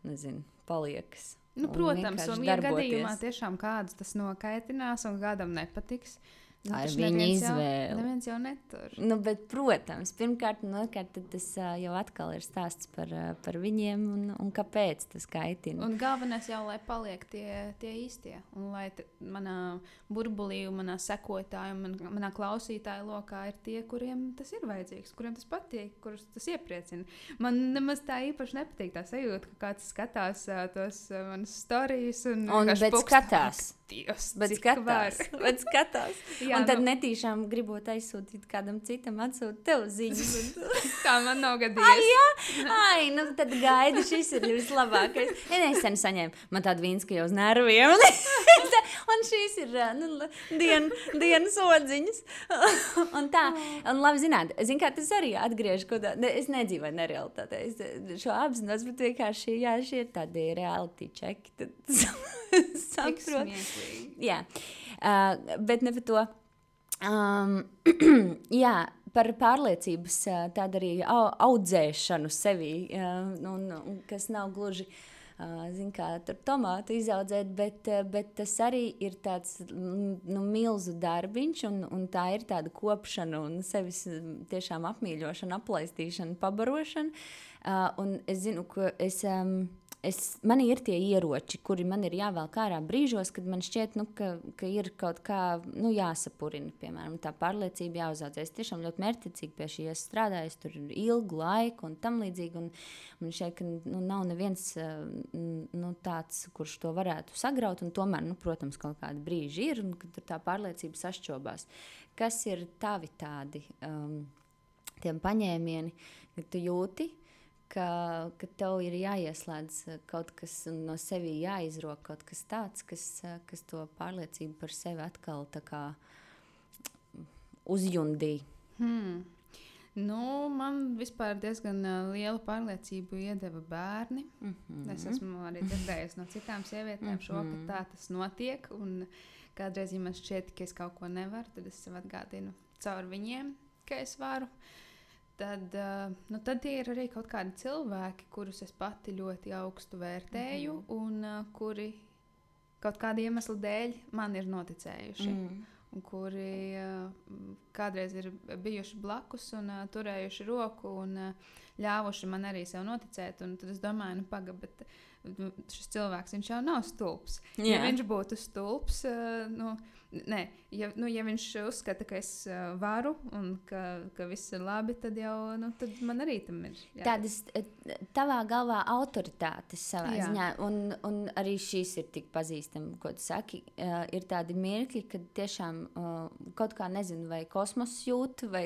nezinu, paliekas. Nu, un protams, un ja gadījumā tiešām kāds tas nokaitinās un kādam nepatiks, nu, Tā ir viņa neviens jau- izvēle. Neviens jau netur. Nu, bet, protams, pirmkārt, un otrkārt, tas jau atkal ir stāsts par, par viņiem un, un kāpēc tas kaitina. Un galvenais jau, lai paliek tie, tie īstie. Un lai manā burbulī, manā sekotāju, man, manā klausītāju lokā ir tie, kuriem tas ir vajadzīgs, kuriem tas patīk, kurus tas iepriecina. Man nemaz tā īpaši nepatīk tā sajūta, ka kāds skatās tos manas stāstus un, Un, bet skatās. "Ak, Dievs, Bet skatās, var." bet skatās. Jā, un tad nu, netīšām gribot aizsūtīt kādam citam, atsūtīt tev ziņu. tā man nav gadījies. Ai, nu tad gaidi, šis ir vislabākais. Ja es sen saņēmu, man tāda vīns, ka jau uz nerviem. un šīs ir nu, dien, dienas odziņas. un tā, un labi zināt, zin kā tas arī atgriež kaut kā, ne, es nedzīvoju nerealitātē, es eh, šo apzinos, bet vienkārši, jā, šie ir tādi reality čeki. Tad Tik saprot. smieklīgi. Jā, uh, bet ne par to. Um, jā, par pārliecības tādu arī au, audzēšanu sevi, un, un kas nav gluži. Ziniet, kā tur tomātu izaudzēt, bet, bet tas arī ir tāds nu, milzu darbiņš, un, un tā ir tāda kopšana, un sevis tiešām apmīļošana, aplaistīšana, pabarošana. Uh, un es zinu, ka es. Um, Es, man ir tie ieroči, kuri man ir jāvelk ārā brīžos, kad man šķiet, nu, ka, ka ir kaut kā nu, jāsapurina. Piemēram, tā pārliecība jāuzaudzē. Es tiešām ļoti mērķiecīgi pie šī strādāju, tur ilgu laiku un tam līdzīgi. Un man šķiet, ka nu, nav neviens eh, nu, tāds, kurš to varētu sagraut. Tomēr, nu, protams, kaut kādi brīži ir, un tur tā pārliecība sašķobās. Kas ir tavi tādi um, tie paņēmieni, kad tu jūti? Ka, ka tev ir jāieslēdz eh, kaut kas no sevis jāizrok kaut kas tāds, kas, eh, kas to pārliecību par sevi atkal uzjundīja. Hmm. Nu, man vispār diezgan uh, liela pārliecība iedeva bērni. Mm Mm. Es esmu arī dzirdējusi no citām sievietēm, šo, ka tā tas notiek. Kādreiz, ja man šķiet, ka es kaut ko nevaru, tad es sev atgādinu caur viņiem, ka es varu. Tad, uh, nu, tad tie ir arī kaut kādi cilvēki, kurus es pati ļoti augstu vērtēju, mm -hmm. un uh, kuri kaut kāda iemesla dēļ man ir noticējuši. Mm un kuri uh, kādreiz ir bijuši blakus un turējuši roku un ļāvuši man arī sev noticēt. Un tad es domāju, nu, pagaidi, uh, šis cilvēks jau nav stulbs. Ja Jā. viņš būtu stulbs, nu, nē, ja, nu, ja viņš uzskata, ka es varu un ka, ka viss ir labi, tad jau nu, tad man arī tam ir. jātic. Tādas tavā galvā autoritātes savā Jā. ziņā, un, un arī šīs ir tik pazīstamas, ko tu saki. Uh, ir tādi mirkļi, kad tiešām uh, kaut kā nezinu, vai kosmos jūt, vai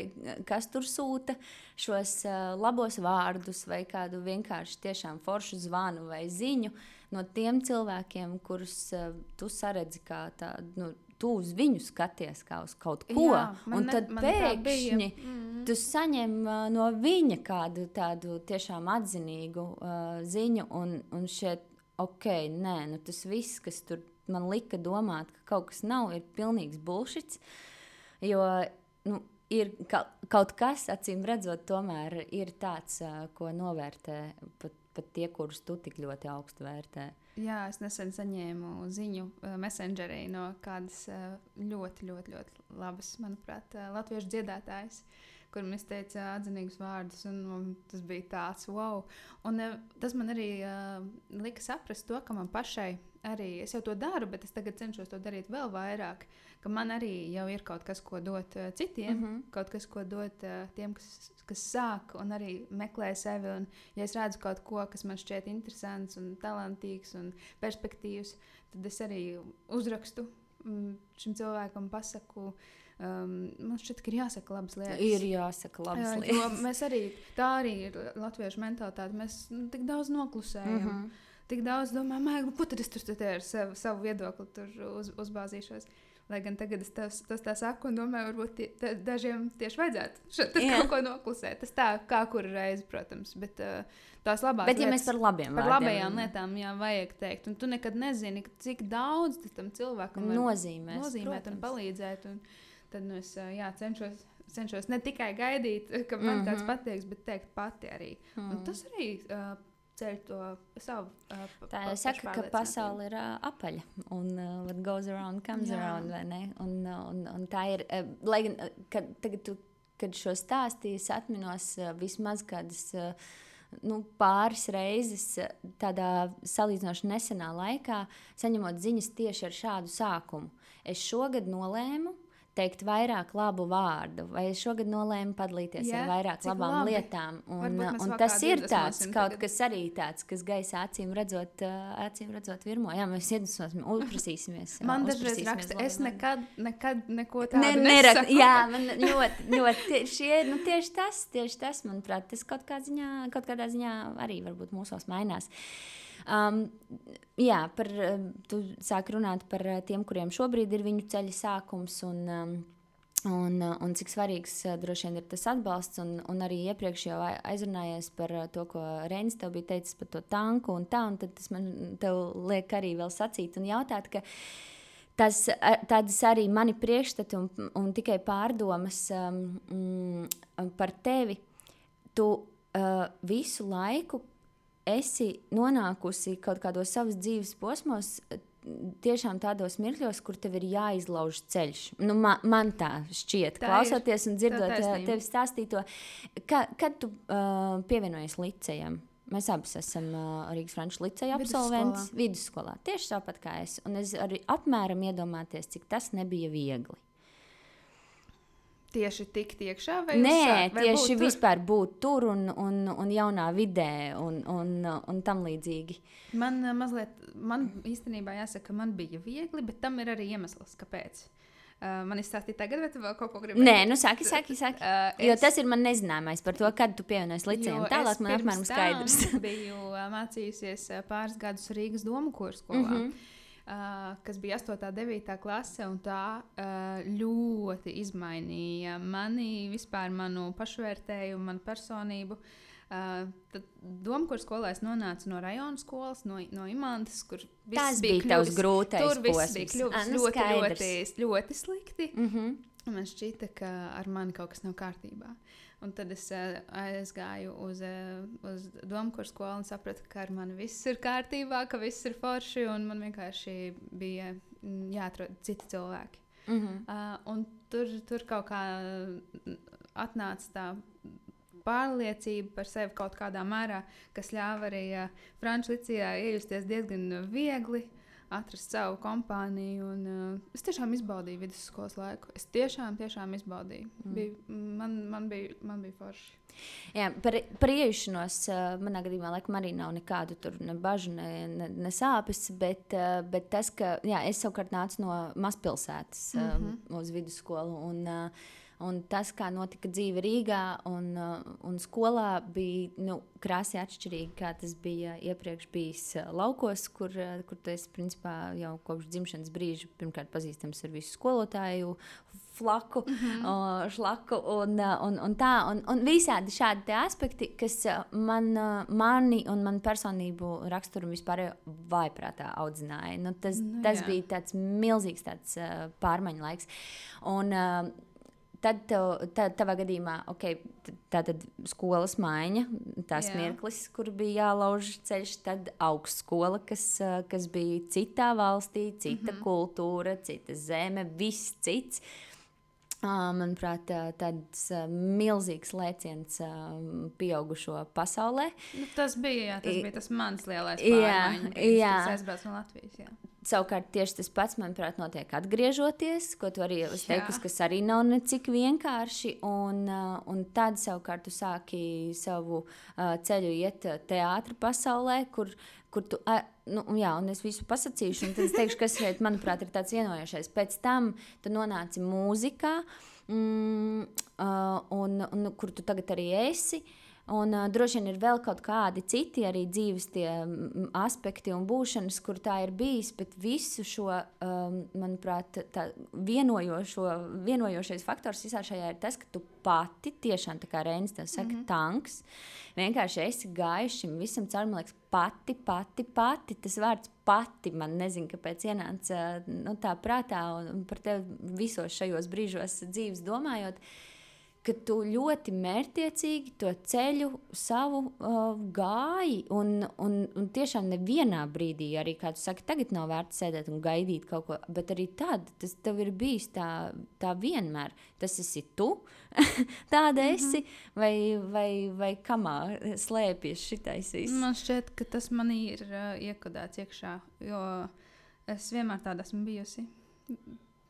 kas tur sūta šos uh, labos vārdus, vai kādu vienkārši tiešām foršu zvanu vai ziņu. no tiem cilvēkiem, kurus uh, tu saredzi kā tādu. Nu, Tu uz viņu skaties kā uz kaut ko, Jā, un ne- tad pēkšņi Mm. tu saņem uh, no viņa kādu tādu tiešām atzinīgu uh, ziņu, un, un šeit, ok, nē, nu tas viss, kas tur man lika domāt, ka kaut kas nav, ir pilnīgs bullshits. Jo nu, ir ka, kaut kas, acīm redzot, tomēr ir tāds, uh, ko novērtē pat, pat tie, kurus tu tik ļoti augstu vērtē. Jā, es nesen saņēmu ziņu uh, Messengerī no kādas uh, ļoti, ļoti, ļoti labas, manuprāt, uh, latviešu dziedātājas, kur mēs teicām atzinīgus vārdus. Un, un tas bija tāds wow. Un, uh, tas man arī uh, lika saprast to, ka man pašai arī es jau to daru, bet es tagad cenšos to darīt vēl vairāk. Ka man arī jau ir kaut kas, ko dot uh, citiem, mm. -hmm. kaut kas, ko dot uh, tiem, kas, kas sāk un arī meklē sevi. Un, ja es redzu kaut ko, kas man šķiet interesants un talantīgs un perspektīvs, tad es arī uzrakstu mm, šim cilvēkam, pasaku. Um, man šķiet, ka ir jāsaka labas lietas. Ir jāsaka, labas lietas. jo mēs arī tā arī ir latviešu mentalitāte. Mēs nu, tik daudz noklusējam. Mm. -hmm. Tik daudz domājam, "Ai, nu, ko tad es tur ar savu, savu viedokli uz, uzbāzīšos. Lai gan tagad es tas, tas tā saku, un domāju, varbūt tie, tā, dažiem tieši vajadzētu šeit Jā. kaut ko noklusēt. Tas tā, kā kura reize, protams, bet uh, tās labās Bet, ja lietas, mēs par labiem par vārdiem labajām lietām, jā, vajag teikt. Un tu nekad nezini, cik daudz tam cilvēkam var nozīmēs, nozīmēt un protams. palīdzēt. Un tad nu, es ā, jā, cenšos, cenšos ne tikai gaidīt, ka man mm -hmm. kāds Mhm. pateiks, bet teikt pati arī. Mm. Un Mm. tas arī uh, ceļ to savu. Uh, Tā jau saka, ka pasaule ir uh, apaļa un uh, what goes around comes Jā. around. vai ne? Un, uh, un, un tā ir. Uh, lai gan uh, kad, tagad, tu, kad šo stāstīju, es atminos uh, vismaz kādas. Uh, Nu, pāris reizes uh, tādā salīdzinoši nesenā laikā, saņemot ziņas tieši ar šādu sākumu. Es šogad nolēmu teikt vairāk labu vārdu, vai es šogad nolēmu padalīties Jā, ar vairāk labām labi. lietām. Un, un tas ir tāds kaut tagad. kas arī tāds, kas gaisā acīm redzot, uh, acīm redzot virmo. Jā, mēs iedvesmosim, uzprasīsimies. Man uh, dažreiz raksta, es nekad, nekad neko Ne, tādu nerak, nesaku. jā, man ļoti, ļoti ir, nu, tieši tas, tieši tas, manuprāt, tas kaut, kā ziņā, kaut kādā ziņā arī varbūt mūsos mainās. Um, jā, par, um, tu sāki runāt par uh, tiem, kuriem šobrīd ir viņu ceļa sākums. Un, um, Un, uh, un cik svarīgs uh, droši vien ir tas atbalsts, un, un arī iepriekš jau ai- aizrunājies par to, ko Reinis tev bija teicis par to tanku un tā, un tas man liek arī vēl sacīt un jautāt, ka tas, tādas arī mani priekšstati un, un tikai pārdomas um, mm, par tevi. Tu uh, visu laiku esi nonākusi kaut kādos savas dzīves posmos. Tiešām tādos mirkļos, kur tev ir jāizlauž ceļš. Nu, man, man tā šķiet, Tā ir. klausoties un dzirdot Tā uh, taisnība. tevi stāstīto. Ka, kad tu uh, pievienojies licējam? Mēs abi esam uh, Rīgas liceja Vidusskolā. absolventi vidusskolā. Tieši tāpat kā es. Un es arī apmēram iedomājos, cik tas nebija viegli. Tieši tik iekšā vai Nē, uzsākt, vai tieši būt vispār būt tur un, un, un jaunā vidē un, un, un tam līdzīgi. Man uh, mazliet, man īstenībā jāsaka, ka man bija viegli, bet tam ir arī iemesls, kāpēc. Uh, man izstāstīt tagad, vai tu vēl kaut ko gribi? Nē, nu saki, saki, saki. Uh, Jo tas ir man nezināmais par to, kad tu pievienojies licējam. Tālāk man apmēram skaidrs. Es biju mācījusies pāris gadus Rīgas domu kursu skolā. Mm. -hmm. Uh, kas bija 8. un 9. klase, un tā uh, ļoti izmainīja mani, vispār manu pašvērtējumu, manu personību. Uh, tad domāju, skolā es nonācu no rajona skolas, no, no Imantas, kur Tas bija bija kļuvis- grūtais Tur viss posms. bija kļuvis Ā, nu ļoti, skaidrs. ļoti, ļoti slikti. Mm -hmm. Man šķita, ka ar mani kaut kas nav kārtībā. Un tad es uh, aizgāju uz, uh, uz domu skolu un sapratu, ka ar mani viss ir kārtībā, ka viss ir forši. un Man vienkārši bija mm, jāatrod citi cilvēki. Mm -hmm. Uh, tur, tur kaut kā mm, atnāca tā pārliecība par sevi kaut kādā mērā, kas ļāva arī uh, Frančijas līcijā iejusties diezgan viegli. Atrast savu kompāniju, un uh, es tiešām izbaudīju vidusskolas laiku. Es tiešām, tiešām izbaudīju. Mm. Bija, man, man, bija, man bija forši. Jā, par, par iejušanos uh, manā gadījumā laikam arī nav nekādu ne bažu, ne, ne, ne sāpes. Bet, uh, bet tas, ka jā, es savukārt nācu no mazpilsētas mm. -hmm. uz vidusskolu. Un, uh, Un tas, kā notika dzīve Rīgā un, uh, un skolā, bija nu, krāsī atšķirīgi, kā tas bija iepriekš bijis uh, laukos, kur, uh, kur esi principā jau kopš dzimšanas brīža pirmkārt pazīstams ar visu skolotāju flaku, mm -hmm. uh, šlaku un, un, un tā. Un, un visādi šādi aspekti, kas man, mani un manu personību raksturu vispār vaiprātā audzināja. Nu, tas Nu, tas jā. bija tāds milzīgs tāds, pārmaiņu laiks. Un, Tad, tev, tad tavā gadījumā, okay, tā tad skolas maiņa, Jā. mirklis, kur bija jālauž ceļš, tad augstskola, kas, kas bija citā valstī, cita mm -hmm. kultūra, cita zeme, viss cits. Manuprāt, tāds milzīgs lēciens pieaugušo pasaulē. Nu, tas bija, jā, tas bija tas mans lielais Jā, pārmaiņu brīdis, jā. kad es aizbraucu no Latvijas. Jā. Savukārt, tieši tas pats, manuprāt, notiek atgriežoties, ko tu arī esi teikusi, kas arī nav necik vienkārši. Un, uh, un tad, savukārt, tu sāki savu uh, ceļu iet uh, teātra pasaulē, kur, kur tu. Uh, nu, jā, un es visu pasakīšu, un tad es teikšu, kas šeit, manuprāt, ir tāds vienojošais. Pēc tam tu nonāci mūzikā, mm, uh, un, un kur tu tagad arī esi. Un uh, droši vien ir vēl kaut kādi citi arī dzīves tie, mm, aspekti un būšanas, kur tā ir bijis, bet visu šo, um, manuprāt, tā vienojošais faktors visā šajā ir tas, ka tu pati, tiešām tā kā Reinis te saka, mm -hmm. tanks, vienkārši esi gājis šim visam cauri, man liekas, pati, pati, pati. Tas vārds pati man nezinu, kāpēc ienāca nu, tā prātā un, par tevi visos šajos brīžos dzīves domājot ka tu ļoti mērķiecīgi to ceļu savu uh, gāji. Un, un, un tiešām nevienā brīdī, arī kā tu saki, tagad nav vērts sēdēt un gaidīt kaut ko, bet arī tad tas tev ir bijis tā, tā vienmēr. Tas esi tu, tāda Mhm. esi, mm -hmm. vai, vai, vai kamā slēpjas šitais viss. Man šķiet, ka tas manī ir uh, iekodēts iekšā, jo es vienmēr tāda esmu bijusi.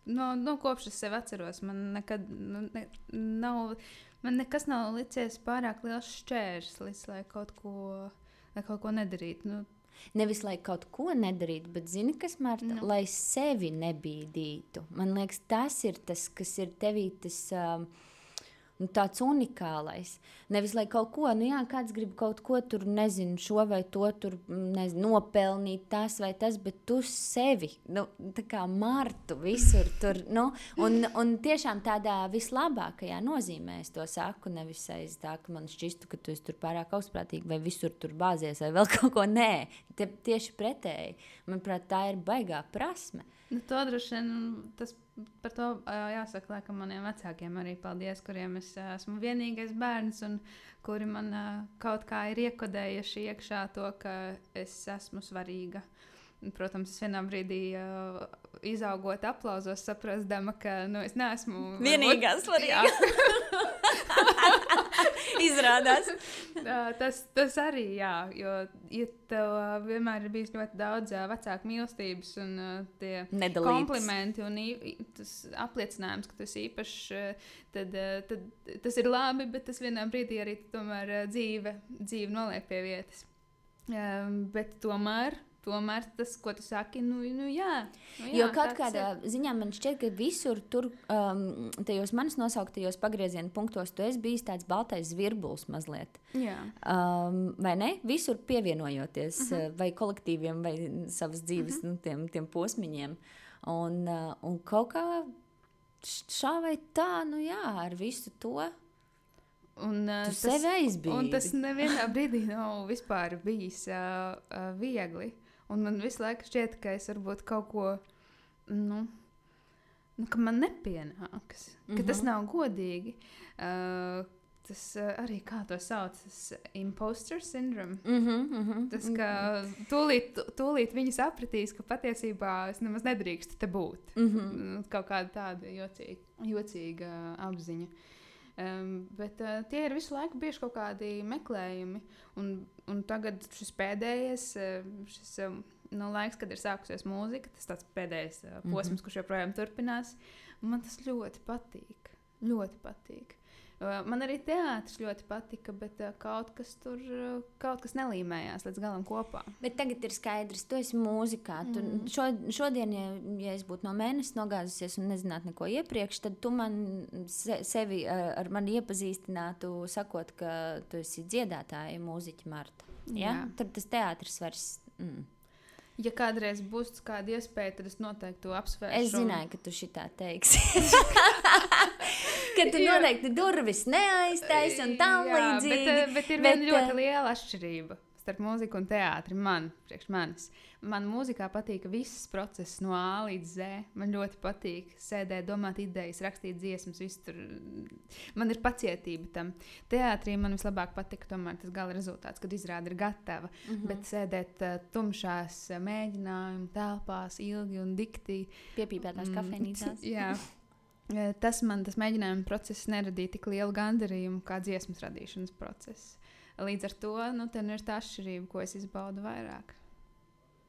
No, no kopš es sevi atceros, man nekad nu, ne, nav, man nekas nav licies pārāk liels šķērslis, lai kaut ko, lai kaut ko nedarītu. Nu, Nevis lai kaut ko nedarītu, bet zini, kas Marta, Nu. lai sevi nebīdītu. Man liekas, tas ir tas, kas ir tevī tas. Um, nu, tāds unikālais. Nevis lai kaut ko, nu jā, kāds grib kaut ko tur, nezinu, šo vai to tur mm, nezinu, nopelnīt, tas vai tas, bet tu sevi, nu, tā kā Martu visur tur, nu, un, un tiešām tādā vislabākajā nozīmē es to saku, nevis aiz tā, ka man šķistu, ka tu esi tur pārāk augstprātīgi vai visur tur bāzies vai vēl kaut ko, nē, Te, tieši pretēji. Manuprāt, tā ir baigā prasme. Nu, to droši vien tas par to jāsaka laikam maniem vecākiem arī paldies, kuriem es esmu vienīgais bērns un kuri man kaut kā ir iekodējuši iekšā to, ka es esmu svarīga. Un, Protams, es vienā brīdī uh, izaugot aplauzos, saprastama, ka nu, es neesmu Vienīgā svarīgā. Izrādās. Tas, tas arī, jā, jo ja tev ā, vienmēr ir bijis ļoti daudz ā, vecāku mīlestības un Nedalīts. komplimenti un tas apliecinājums, ka tas ir īpašs, ā, tad, ā, tad tas ir labi, bet tas vienā brīdī arī tomēr ā, dzīve, dzīve noliek pie vietas. Um, bet tomēr, tomēr tas, ko tu saki, nu, nu jā. Nu, jā Jo kaut kādā ir. ziņā man šķiet, ka visur tur, um, tajos manis nosauktajos pagrieziena punktos, tu esi bijis tāds baltais virbulis mazliet. Jā. Um, vai ne? Visur pievienojoties uh Mhm. -huh. vai kolektīviem, vai savas dzīves uh -huh. nu, tiem, tiem posmiņiem. Un, uh, un kaut kā šā vai tā, nu jā, ar visu to Un, ā, tu sevi aizbīdi. Un tas nevienā brīdī nav vispār bijis uh, uh, viegli. Un man visu laiku šķiet, ka es varbūt kaut ko, nu, nu ka man nepienāks, mm -hmm. ka tas Mhm. nav godīgi. Uh, tas uh, arī kā to sauc, tas imposter syndrome. Mm -hmm, mm -hmm. Tas, ka tūlīt, tūlīt viņi sapratīs, ka patiesībā es nemaz nedrīkstu te būt. Mm -hmm. Kaut kāda tāda jocīga, jocīga apziņa. Um, bet uh, tie ir visu laiku bijuši kaut kādi meklējumi. Un, un tagad šis pēdējais, uh, šis um, nu, laiks, kad ir sākusies mūzika, tas tāds pēdējais uh, posms, mm -hmm. kurš joprojām turpinās. Man tas ļoti patīk. Ļoti patīk. Uh, man arī teātris ļoti patika, bet uh, kaut kas tur uh, kaut kas nelīmējās līdz galam kopā. Bet tagad ir skaidrs, tu esi mūzikā. Tu mm. šo, šodien, ja, ja es būtu no mēneša nogāzusies un nezinātu neko iepriekš, tad tu man se, sevi ar, ar mani iepazīstinātu, sakot, ka tu esi dziedātāja, mūziķa Marta. Ja? Jā. Tad tas teātris vairs. Mm. Ja kādreiz būs kāda iespēja, tad es noteikti to apsvēršu. Es zināju, ka tu šitā teiksi. ka tu noteikti durvis neaiztaisi un tam līdzīgi. Bet, eh, bet ir bet, viena ļoti liela atšķirība starp mūziku un teātri. Man, priekš manis. Man mūzikā patīk viss process no A līdz Z. Man ļoti patīk sēdēt, domāt idejas, rakstīt dziesmas. Tur... Man ir pacietība tam. Teātrī man vislabāk patika tomēr tas gala rezultāts, kad izrāda ir gatava. Mm -hmm. Bet sēdēt uh, tumšās uh, mēģinājumu telpās ilgi un dikti. Piepīpētās mm, kafejnīcās. Jā. Tas man, tas mēģinājuma process neradīja tik lielu gandarījumu kā dziesmas radīšanas process. Līdz ar to nu, ir tā atšķirība, ko es izbaudu vairāk.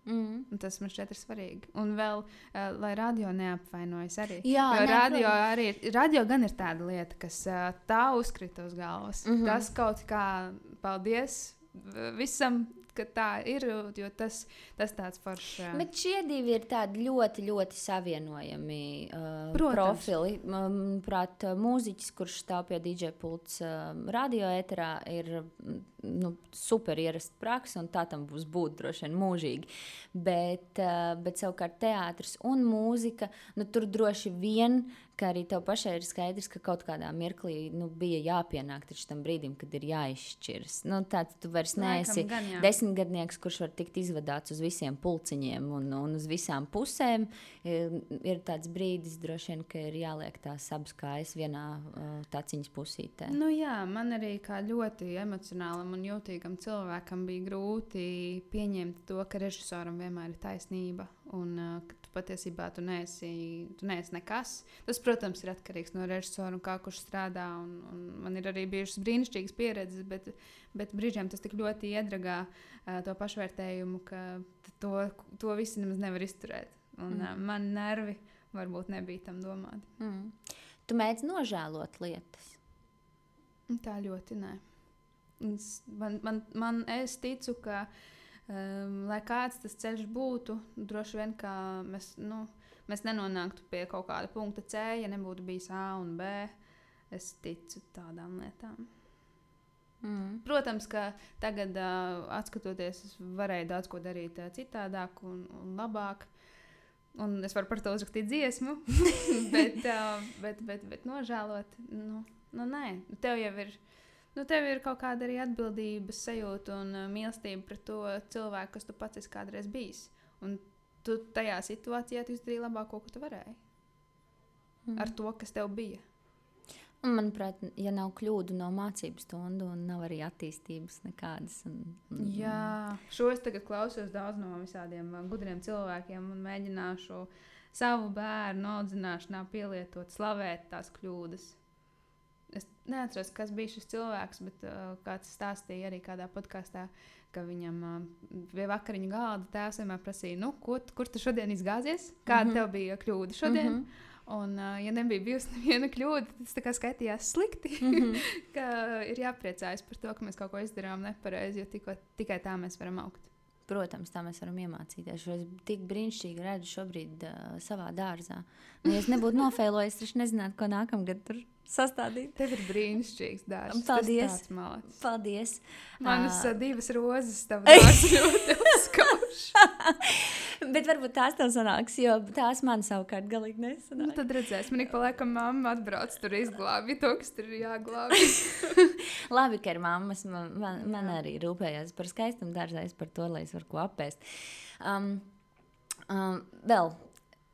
Mm. Un tas man šķiet ir svarīgi. Un vēl, uh, lai radio neapvainojas arī. Jā, jo radio, arī, radio gan ir tāda lieta, kas uh, tā uzkrita uz galvas. Mm -hmm. Tas kaut kā, paldies visam, ka tā ir, jo tas, tas tāds foršs. Bet šie divi ir tādi ļoti, ļoti savienojami uh, Protams. profili. Manuprāt, mūziķis, kurš stāv pie DJ pults uh, radio eterā, ir nu, super ierasta praksa, un tā tam būs būt droši vien mūžīgi. Bet, uh, bet savukārt teātris un mūzika, nu, tur droši vien ka arī tev pašai ir skaidrs, ka kaut kādā mirklī nu, bija jāpienāk tam brīdim, kad ir jāizšķiras. Nu, tāds tu vairs neesi gan, jā. desmitgadnieks, kurš var tikt izvadāts uz visiem pulciņiem un, un uz visām pusēm. Ir, ir tāds brīdis, droši vien, ka ir jāliek tās abas kājas vienā uh, taciņas pusītē. Nu, jā, man arī kā ļoti emocionālam un jūtīgam cilvēkam bija grūti pieņemt to, ka režisoram vienmēr ir taisnība un uh, patiesībā tu neesi, tu neesi nekas. Tas, protams, ir atkarīgs no režisora un kā kurš strādā. Un, un man ir arī bijušas brīnišķīgas pieredzes, bet, bet brīžiem tas tik ļoti iedragā uh, to pašvērtējumu, ka to, to visi nemaz nevar izturēt. Un, mm. uh, man nervi varbūt nebija tam domāti. Mm. Tu mēdz nožēlot lietas. Tā ļoti nē. Man, man, man es ticu, ka uh, Um, lai kāds tas ceļš būtu, droši vien mēs, nu, mēs nenonāktu pie kaut kāda punkta C, ja nebūtu bijis A un B. Es ticu tādām lietām. Mm. Protams, ka tagad, uh, skatoties, es varēju daudz ko darīt uh, citādāk un, un labāk. Un es varu par to uzrakstīt dziesmu, bet, uh, bet, bet, bet nožēlot, nu, nu nē, tev jau ir nu, tev ir kaut kāda arī atbildības sajūta un uh, mīlestība pret to cilvēku, kas tu pats esi kādreiz bijis. Un tu tajā situācijā tu izdarīji labāko, ko tu varēji. Mm. Ar to, kas tev bija. Un, manuprāt, ja nav kļūdu, nav mācību stundu un nav arī attīstības nekādas. Un, un, Jā, šo es tagad klausos daudz no visādiem uh, gudriem cilvēkiem un mēģināšu savu bērnu audzināšanā pielietot, slavēt tās kļūdas es neatceros, kas bija šis cilvēks, bet uh, kāds stāstīja arī kādā podkāstā, ka viņam uh, pie vakariņu galda tēvs vienmēr prasīja, nu, ko, kur tu šodien izgāzies, kāda mm -hmm. tev bija kļūda šodien. Mm -hmm. Un, uh, ja nebija bijusi neviena kļūda, tad tas skaitījās slikti. Mm -hmm. ir jāpriecājas par to, ka mēs kaut ko izdarām nepareizi, jo tiko, tikai tā mēs varam augt. Protams, tā mēs varam iemācīties. Es tik brīnišķīgi redzu šobrīd uh, savā dārzā. Nu, ja es nebūtu nofēlojis, es nezinātu, ko nākamgad tur sastādīt. Tev ir brīnišķīgs dārsts. Paldies. Paldies. Manas uh, divas rozes tev ļoti uzskauž. Bet varbūt tās tev sanāks, jo tās man savukārt galīgi nesanāk. Nu, tad redzēs, man ik pa laikam mamma atbrauc tur izglābi to, kas tur ir jāglābi. Labi, ka ir mammas, man, man, man arī rūpējās par skaistumu dārzais, par to, lai es varu ko apēst. Um, um, vēl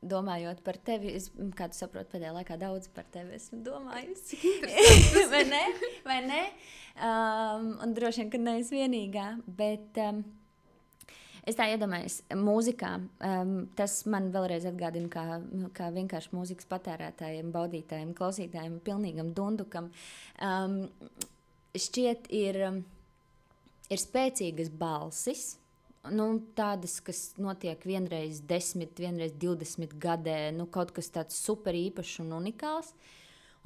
domājot par tevi, es, kā tu saproti, pēdējā laikā daudz par tevi esmu domājusi. vai ne? Vai ne? Um, un droši vien, ka neesmu vienīgā. Bet um, es tā iedomājos, mūzikā um, tas man vēlreiz atgādina, kā, kā vienkārši mūzikas patērētājiem, baudītājiem, klausītājiem, pilnīgam dundukam. Um, šķiet, ir, um, ir spēcīgas balsis nu, tādas, kas notiek vienreiz desmit, vienreiz divdesmit gadē, nu, kaut kas tāds super īpašs un unikāls.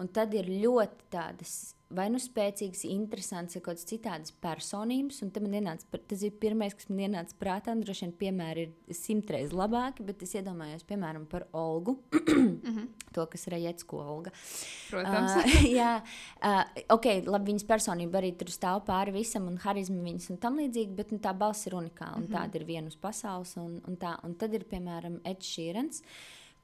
Un tad ir ļoti tādas vai nu spēcīgas, interesantas, kaut kādas citādas personības. Un ienāca, tas ir pirmais, kas man ienāca prātā. Droši vien, piemēram, ir simtreiz labāki, bet es iedomājos, piemēram, par Olgu. to, kas ir Rejecko Olga. Protams. Uh, jā, uh, ok, labi, viņas personība arī tur stāv pāri visam, un harizma viņas un tam līdzīgi, bet nu, tā balss ir unikāla. Mm -hmm. Tāda ir viena uz pasaules. Un, un, tā, un tad ir, piemēram, Edžers Šīrens,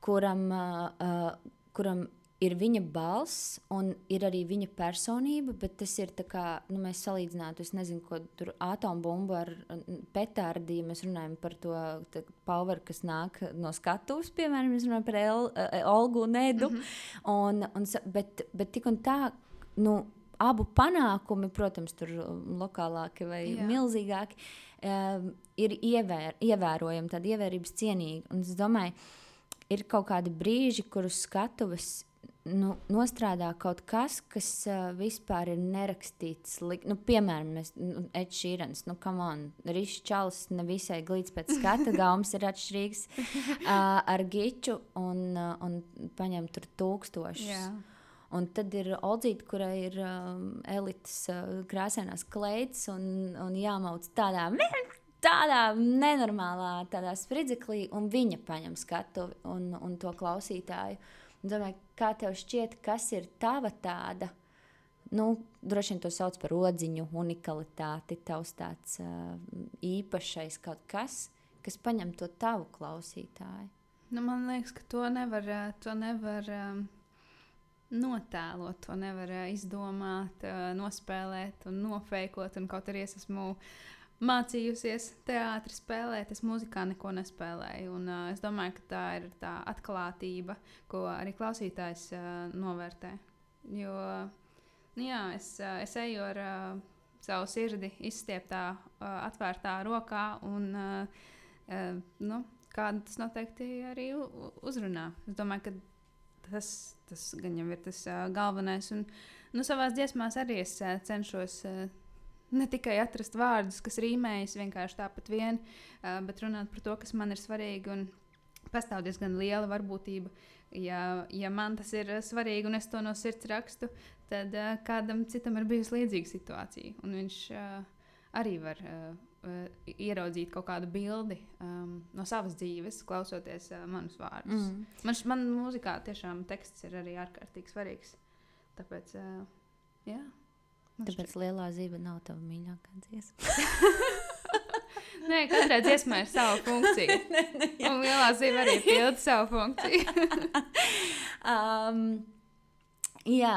kuram, uh, uh, kuram ir viņa balss un ir arī viņa personība, bet tas ir tā kā nu, mēs salīdzinātu, es nezinu, ko tur atombumbu ar petārdi, ja mēs runājam par to power, kas nāk no skatuves, piemēram, mēs runājam par El, uh, Olgu un Edu. Mm -hmm. un, un, bet, bet tik un tā, nu, abu panākumi, protams, tur lokālāki vai Jā. milzīgāki, um, ir ievēr, ievērojami, tādi ievērības cienīgi. Un es domāju, ir kaut kādi brīži, kurus skatuves nu, nostrādā kaut kas, kas uh, vispār ir nerakstīts. Nu, piemēram, mēs, nu, Edžers, nu, come on, Rišs Čalis nevisai glīts pēc skata, gaumas ir atšķirīgs uh, ar giču un, uh, un paņem tur tūkstošus. Yeah. Un tad ir Oldzīte, kurai ir um, elites uh, krāsainās kleitas un, un jāmauc tādā. Tādā nenormālā tādā spridzeklī, un viņa paņem skatu un, un to klausītāju. Uh, Domāju, kā tev šķiet, kas ir tava tāda, nu, droši vien to sauc par odziņu, unikalitāti, tavs tāds uh, īpašais kaut kas, kas paņem to tavu klausītāju. Nu, man liekas, ka to nevar, to nevar um, notēlot, to nevar izdomāt, nospēlēt un nofēkot. Un kaut arī es esmu uh, mācījusies teātrī spēlēt, es mūzikā neko nespēlēju. Un, uh, es domāju, ka tā ir tā atklātība, ko arī klausītājs uh, novērtē. Jo nu, jā, es, uh, es eju ar uh, savu sirdi izstieptā, uh, atvērtā rokā, un uh, uh, nu, kādu tas noteikti arī uzrunā. Es domāju, ka tas, tas gan jau ir tas uh, galvenais. Un, nu, savās dziesmās arī es uh, cenšos. Uh, ne tikai atrast vārdus, kas rīmējas vienkārši tāpat vien, bet runāt par to, kas man ir svarīgi. Un pastāv diezgan liela varbūtība. Ja, ja man tas ir svarīgi un es to no sirds rakstu, tad uh, kādam citam ir bijusi līdzīga situācija. Un viņš uh, arī var uh, ieraudzīt kaut kādu bildi um, no savas dzīves, klausoties uh, manus vārdus. Mm. Man, man mūzikā tiešām teksts ir arī ārkārtīgi svarīgs. Tāpēc, uh, jā. Nu, Tāpēc lielā zīme nav tava mīļākā dziesma. Nē, katrai dziesmai ir sava funkcija. ne, ne, jā. un lielā zīme arī pilda savu funkciju. um, jā,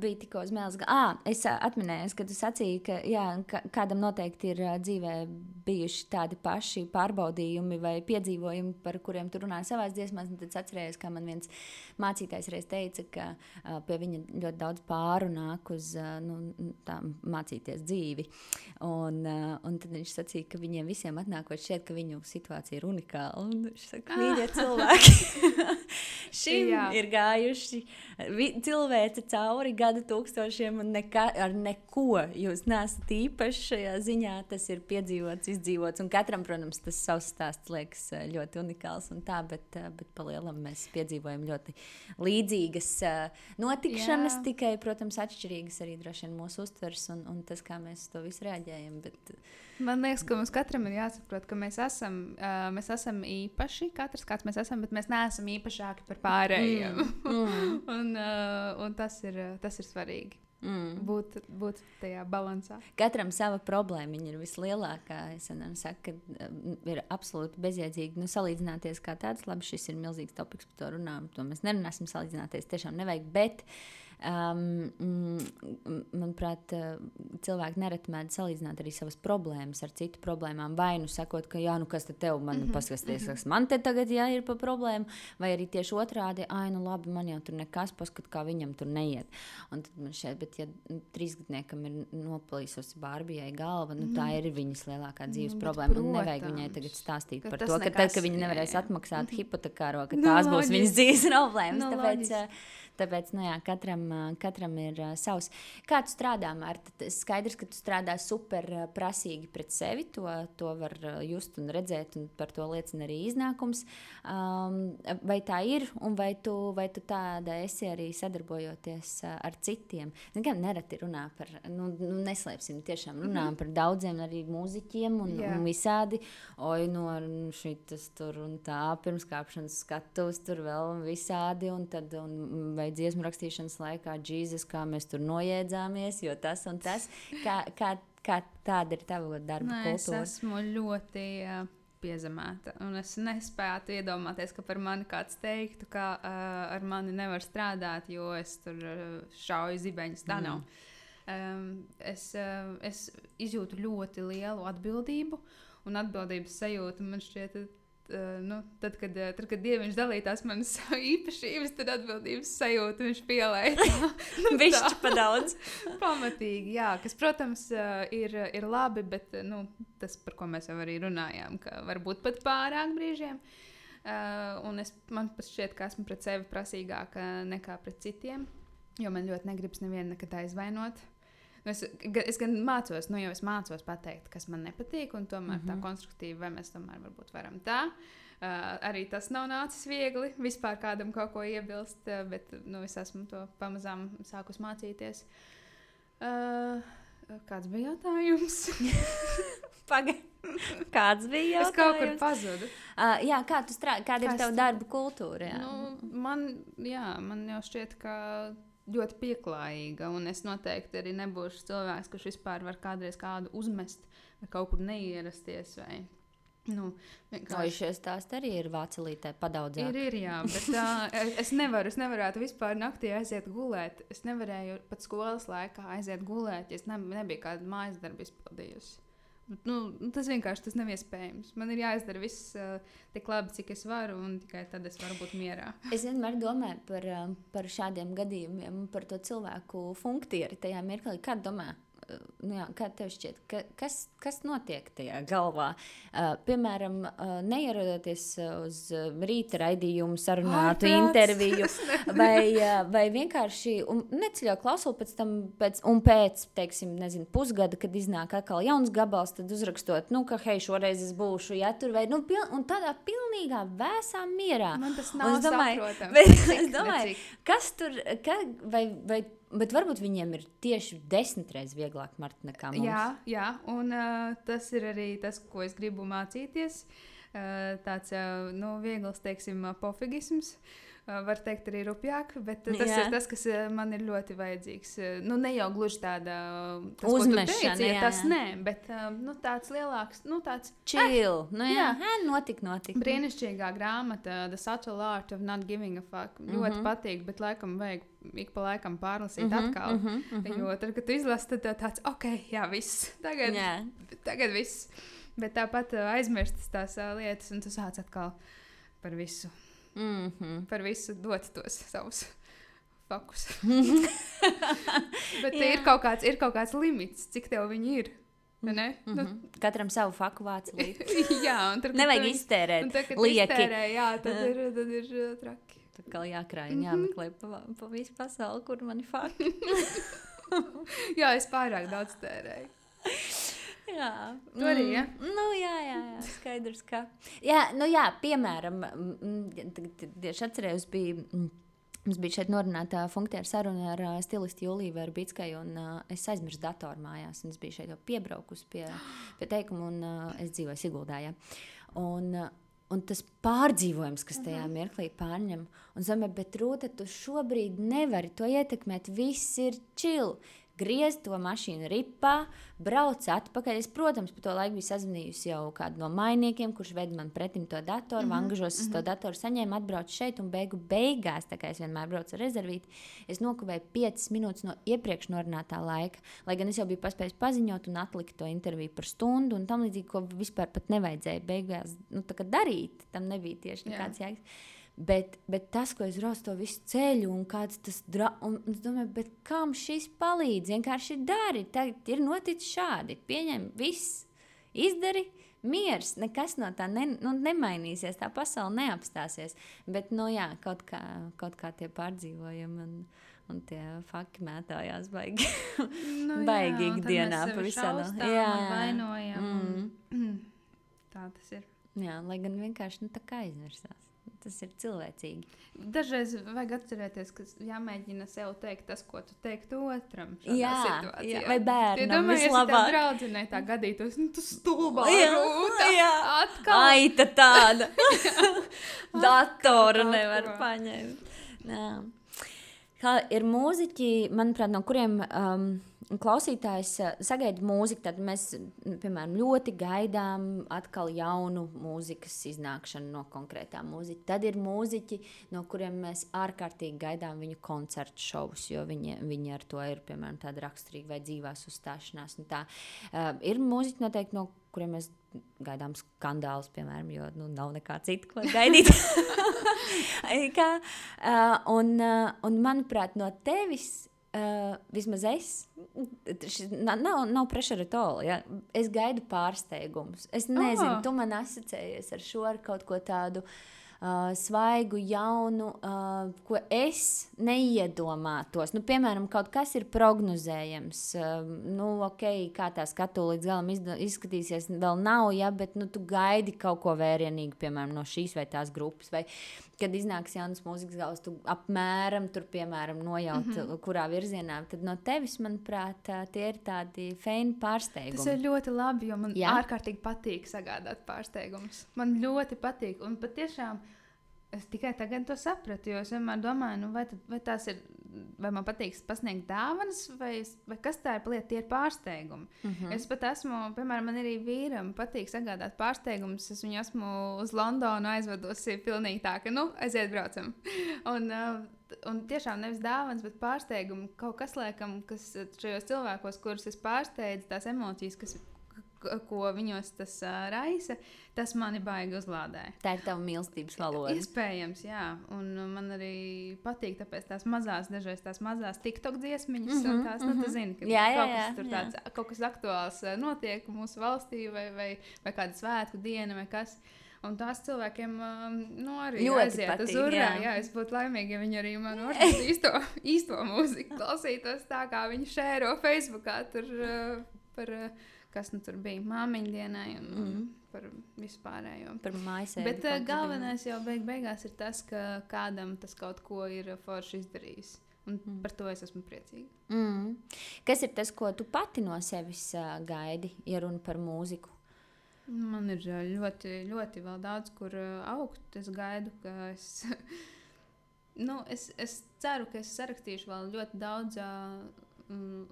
bija tikko uz mēles. Ah, es uh, atminējos, ka tu sacīji, ka jā, ka, kādam noteikti ir uh, dzīvē bijuši tādi paši pārbaudījumi vai piedzīvojumi, par kuriem tu runāji savā dziesmās. Tad es atcerējos, kā man viens mācītājs reiz teica, ka pie viņa ļoti daudz pāru nāk uz nu, mācīties dzīvi. Un, un tad viņš sacīja, ka viņiem visiem atnākot šķiet, ka viņu situācija ir unikāla. Un viņš saka, mīļie cilvēki, šim Jā. ir gājuši cilvēce cauri gadu tūkstošiem un nekā, ar neko jūs nesat īpaši šajā ziņā. Tas ir piedzīvots, izdzīvots. Un katram, protams, tas savs stāsts liekas eh, ļoti unikāls. Tā, bet, eh, bet palielam mēs piedzīvojam ļoti līdzīgas eh, notikšanas, Jā. tikai, protams, atšķirīgas arī droši vien mūsu uztvers un, un tas, kā mēs to visu reaģējam. Bet, Man liekas, ka mums katram ir jāsaprot, ka mēs esam, mēs esam īpaši, katrs kāds mēs esam, bet mēs neesam īpašāki par pārējiem. Mm. mm. un, uh, un tas, ir, tas ir svarīgi. Mm. Būt, būt tajā balansā. Katram sava problēma ir vislielākā. Es saku, ka um, ir absolūti bezjēdzīgi nu, salīdzināties kā tāds. Labi, šis ir milzīgs topoks, par to runājam. To mēs nerunāsim salīdzināties. Tiešām nevajag. Bet uh, Um, manuprāt, cilvēki nereti mēdz salīdzināt arī savas problēmas ar citu problēmām. Vai nu sakot, ka, jā, nu kas te tev man mm -hmm. paskaties, mm -hmm. kas man te tagad jā, ir pa problēmu, vai arī tieši otrādi, ah, nu labi, man jau tur nekas, paskat, kā viņam tur neiet. Un tad man šeit, bet ja trīsgadniekam ir noplīsusi Bārbijai galva, nu tā mhm. ir viņas lielākā dzīves mm, problēma. Protams, un nevajag viņai tagad stāstīt par to, ka tad, kad viņa nevarēs atmaksāt hipotekāro, ka tās nu, būs viņas dzīves problēmas. Nu, Tāpēc, loģis Tāpēc nu, jā, katram, katram ir uh, savs. Kā tu strādā, Mārta? Skaidrs, ka tu strādā super prasīgi pret sevi. To, to var just un redzēt, un par to liecina arī iznākums. Um, vai tā ir, un vai tu, vai tu tāda esi arī sadarbojoties ar citiem? Gan nereti runā par, nu, nu neslēpsim, tiešām runā mm -hmm. par daudziem arī mūziķiem un, jā. un visādi. Oi, no nu, šīs tur un tā pirmskāpšanas skatuves tur vēl visādi. Un tad, un, vai dziesmu rakstīšanas laikā, Jēzus, kā mēs tur nojēdzāmies, jo tas un tas, kā, kā, kā tāda ir tava darba Nē, kultūra. Es esmu ļoti. Uh piezemēta. Un es nespēju iedomāties, ka par mani kāds teiktu, ka uh, ar mani nevar strādāt, jo es tur uh, šauju zibeņus. Tā mm. nav. Um, es, uh, es izjūtu ļoti lielu atbildību, un atbildības sajūta man šķiet nu, tad, kad, uh, tad, kad Dievs dalīja tās manas īpašības, tad atbildības sajūta viņš pielēja. Viņš pa daudz. Pamatīgi, jā, kas, protams, uh, ir, ir labi, bet nu, tas, par ko mēs jau arī runājām, ka varbūt pat pārāk brīžiem. Uh, un es, man šķiet, ka esmu pret sevi prasīgāka nekā pret citiem, jo man ļoti negribas nevienu nekad aizvainot. Uh, es, es gan mācos, nu jau es mācos pateikt, kas man nepatīk, un tomēr mm -hmm. tā mhm. konstruktīvi, vai mēs tomēr varam tā. Uh, arī tas nav nācis viegli vispār kādam kaut ko iebilst, bet nu, es esmu to pamazām sākus mācīties. Uh, kāds bija jautājums? Pagaid. Kāds bija jautājums? Es kaut kur pazudu. Uh, jā, kā tu strādā? Kāda kā ir tava darba kultūra? Jā? Nu, man, jā, man jau šķiet, ka ļoti pieklājīga. Un es noteikti arī nebūšu cilvēks, kurš vispār var kādreiz kādu uzmest vai kaut kur neierasties. Vai, Nu, vienkārši... šis stāsts arī ir vācelītē padaudzēts. Ir, ir, jā, bet tā, es nevaru, es nevarētu vispār naktī aiziet gulēt. Es nevarēju pat skolas laikā aiziet gulēt, ja es ne, nebiju kādu mājas darbu izpildījusi. Nu, tas vienkārši tas nav iespējams. Man ir jāizdara viss uh, tik labi, cik es varu, un tikai tad es varu būt mierā. Es vienmēr domāju par, par šādiem gadījumiem, par to cilvēku funkciju tajā mirklī. Kā domā? Nu, jā, kā tev šķiet, ka, kas, kas notiek tajā galvā? Uh, piemēram, uh, neierodoties uz rīta raidījumu, sarunātu Ai, interviju, vai, uh, vai vienkārši neceļot klausuli pēc tam, pēc, un pēc, teiksim, nezinu, pusgada, kad iznāk atkal jauns gabals, tad uzrakstot, nu, ka hei, šoreiz es būšu, ja tur vai, nu, pil, un tādā pilnīgā vēsā mierā. Man tas nav domāju, bet, es domāju, kas tur, ka, vai, vai Bet varbūt viņiem ir tieši desmit reizes vieglāk markt nekā mums. Jā, jā un uh, tas ir arī tas, ko es gribu mācīties. Uh, tāds uh, nu, viegls, teiksim, pofigisms. Uh, var teikt, arī rupjāk, bet tas jā. ir tas, kas man ir ļoti vajadzīgs. Nu, ne jau gluži tāda teici, jā, tas nē, bet nu, tāds lielāks, nu, tāds chill. Eh, nu, jā, jā. notik, notik. Brīnišķīgā grāmata, The Subtle Art of Not Giving a Fuck. Mm -hmm. Ļoti patīk, bet laikam vajag ik pa laikam pārlasīt mm -hmm, atkal. Mm -hmm, mm -hmm. Jo tad, kad tu izlasi, tad tāds, ok, jā, viss. Tagad, jā. tagad viss. Bet tāpat aizmirstas tās lietas, un tu sāc atkal par visu Mm -hmm. Par visu dot tos savus fakus. Bet ir kaut, kāds, ir kaut kāds limits, cik tev viņi ir. Mm -hmm. nu, Katram savu faku vācu līniju. jā, un tur nevajag tu, iztērēt. Kad lieki. iztērē, jā, tad ir, tad ir uh, traki. Tad kā jākrāj un jāmeklē pa, pa visu pasauli, kur man ir faki. jā, es pārāk daudz tērēju. Jā, tur arī. Ja? Mm, nu, jā, jā, jā, skaidrs. Ka... Jā, nu, jā, piemēram, tieši atcerējos, bija. Mums bija šeit norunāta funkcija saruna ar uh, stilistu Juliju Verbickai, un uh, es aizmirsu datoru mājās. Es biju šeit jau piebraukusi pie, pie teikuma, un uh, es dzīvoju Siguldā. Ja. Un, uh, Un tas pārdzīvojums, kas tajā uh -huh. mirklī pārņem, un zeme, bet rūta, tu šobrīd nevari to ietekmēt. Viss ir čili griez to mašīnu ripā, brauc atpakaļ. Es, protams, pa to laiku biju sazvanījusi jau kādu no mainiekiem, kurš ved man pretim to datoru, mm -hmm. angažos uz to datoru, saņēmu, atbraucu šeit un beigu beigās, tā kā es vienmēr braucu ar rezervīti, es nokavēju 5 minūtes no iepriekš norunātā laika, lai gan es jau biju paspējis paziņot un atlikt to interviju par stundu un tam līdzīgi, ko vispār pat nevajadzēja beigās nu, darīt. Tam nebija tieši nekāds jēgas. Bet, bet tas, ko es raustu to visu ceļu, un kāds tas dra... un es domāju, kam šis palīdz? Vienkārši dari. Tagad ir noticis šādi. Pieņem, viss izdari, miers, nekas no tā ne, nu, nemainīsies, tā pasaule neapstāsies. Bet, nu, jā, kaut kā, kaut kā tie pārdzīvojumi. Un, Un tie fakti mētājās baigi. Nu, baigi jā, ikdienā pavisam. Jā. vainojam. Mm. Un... Tā tas ir. Jā, lai gan vienkārši nu, tā kā aizmirsās. Tas ir cilvēcīgi. Dažreiz vajag atcerēties, ka jāmēģina sev teikt tas, ko tu teiktu otram. Jā, situācijā. jā, vai bērnam Iedomājies, ja tā draudzenei tā gadītos, nu tu stulbā Jā, rūta. jā. Atkal. Ai, tā tāda. Datoru nevar paņemt. Jā. Kā ir mūziķi, manuprāt, no kuriem um, klausītājs uh, sagaida mūziku, tad mēs, piemēram, ļoti gaidām atkal jaunu mūzikas iznākšanu no konkrētām mūziķiem. Tad ir mūziķi, no kuriem mēs ārkārtīgi gaidām viņu koncertu šovus, jo viņi, viņi ar to ir, piemēram, tāda raksturīga vai dzīvās uzstāšanās. un Tā. Uh, ir mūziķi noteikti, no kuriem mēs gaidām skandālus, piemēram, jo nu, nav nekā cita, ko gaidīt. Kā, uh, un, uh, un, manuprāt, no tevis. Uh, vismaz es, šis, na- nav, nav pressure at all. Ja? Es gaidu pārsteigumus. Es nezinu, Ah. tu man asociējies ar šo ar kaut ko tādu uh, svaigu, jaunu, uh, ko es neiedomātos. Nu, piemēram, kaut kas ir prognozējams. Uh, nu, ok, kā tā skatu līdz galam izskatīsies, vēl nav, ja, bet nu, tu gaidi kaut ko vērienīgu, piemēram, no šīs vai tās grupas. Vai, kad iznāks jaunas mūzikas gals, tu apmēram tur, piemēram, nojaut, mm -hmm. kurā virzienā. Tad no tevis, manuprāt, tie ir tādi feini pārsteigumi. Tas ir ļoti labi, jo man? Jā. ārkārtīgi patīk sagādāt pārsteigumus. Man ļoti patīk. Un patiešām es tikai tagad to sapratu, jo es vienmēr domāju, nu, vai, tad, vai tās ir. Vai man patīk pasniegt dāvanas, vai, vai kas tā ir par lietu, tie ir pārsteigumi. Mm -hmm. Es pat esmu, piemēram, man arī vīram patīk sagādāt pārsteigumus. Es viņu esmu uz Londonu aizvedusi pilnīgi tā, ka, nu, aiziet, braucam. Un, un tiešām nevis dāvāns, bet pārsteigumi. Kaut kas, laikam, kas šajos cilvēkos, kurus es pārsteidzu, tās emocijas, kas, ko viņos tas uh, raisa, tas mani baigi uzlādē. Tā ir tava mīlestības valoda. Iespējams, jā. Un man arī patīk tās mazās, dažreiz tās mazās TikTok dziesmiņas, mm -hmm, un tās, nu, tu zini, ka Mhm, Jā, jā, kaut, jā, kas tur jā. tāds, kaut kas aktuāls notiek mūsu valstī, vai, vai, vai kāda svētku diena, vai kas. Un tās cilvēkiem nu, arī Ļoti aiziet uz patīk, urā. jā. Jā. jā, es būtu laimīga, ja viņi arī man īsto, īsto mūziku klausītos tā, kā viņi šēro Facebookā tur uh, par, uh, kas nu tur bija, māmiņu dienai un mm. par vispārējo. Par mājasēm. Bet uh, galvenais jau beig beigās ir tas, ka kādam tas kaut ko ir uh, forši izdarījis. Un mm. par to es esmu priecīga. Mm. Kas ir tas, ko tu pati no sevis uh, gaidi, ja runa par mūziku? Man ir ļoti, ļoti vēl daudz, kur uh, augt. Es gaidu, ka es. nu, es, es ceru, ka es sarakstīšu vēl ļoti daudz uh,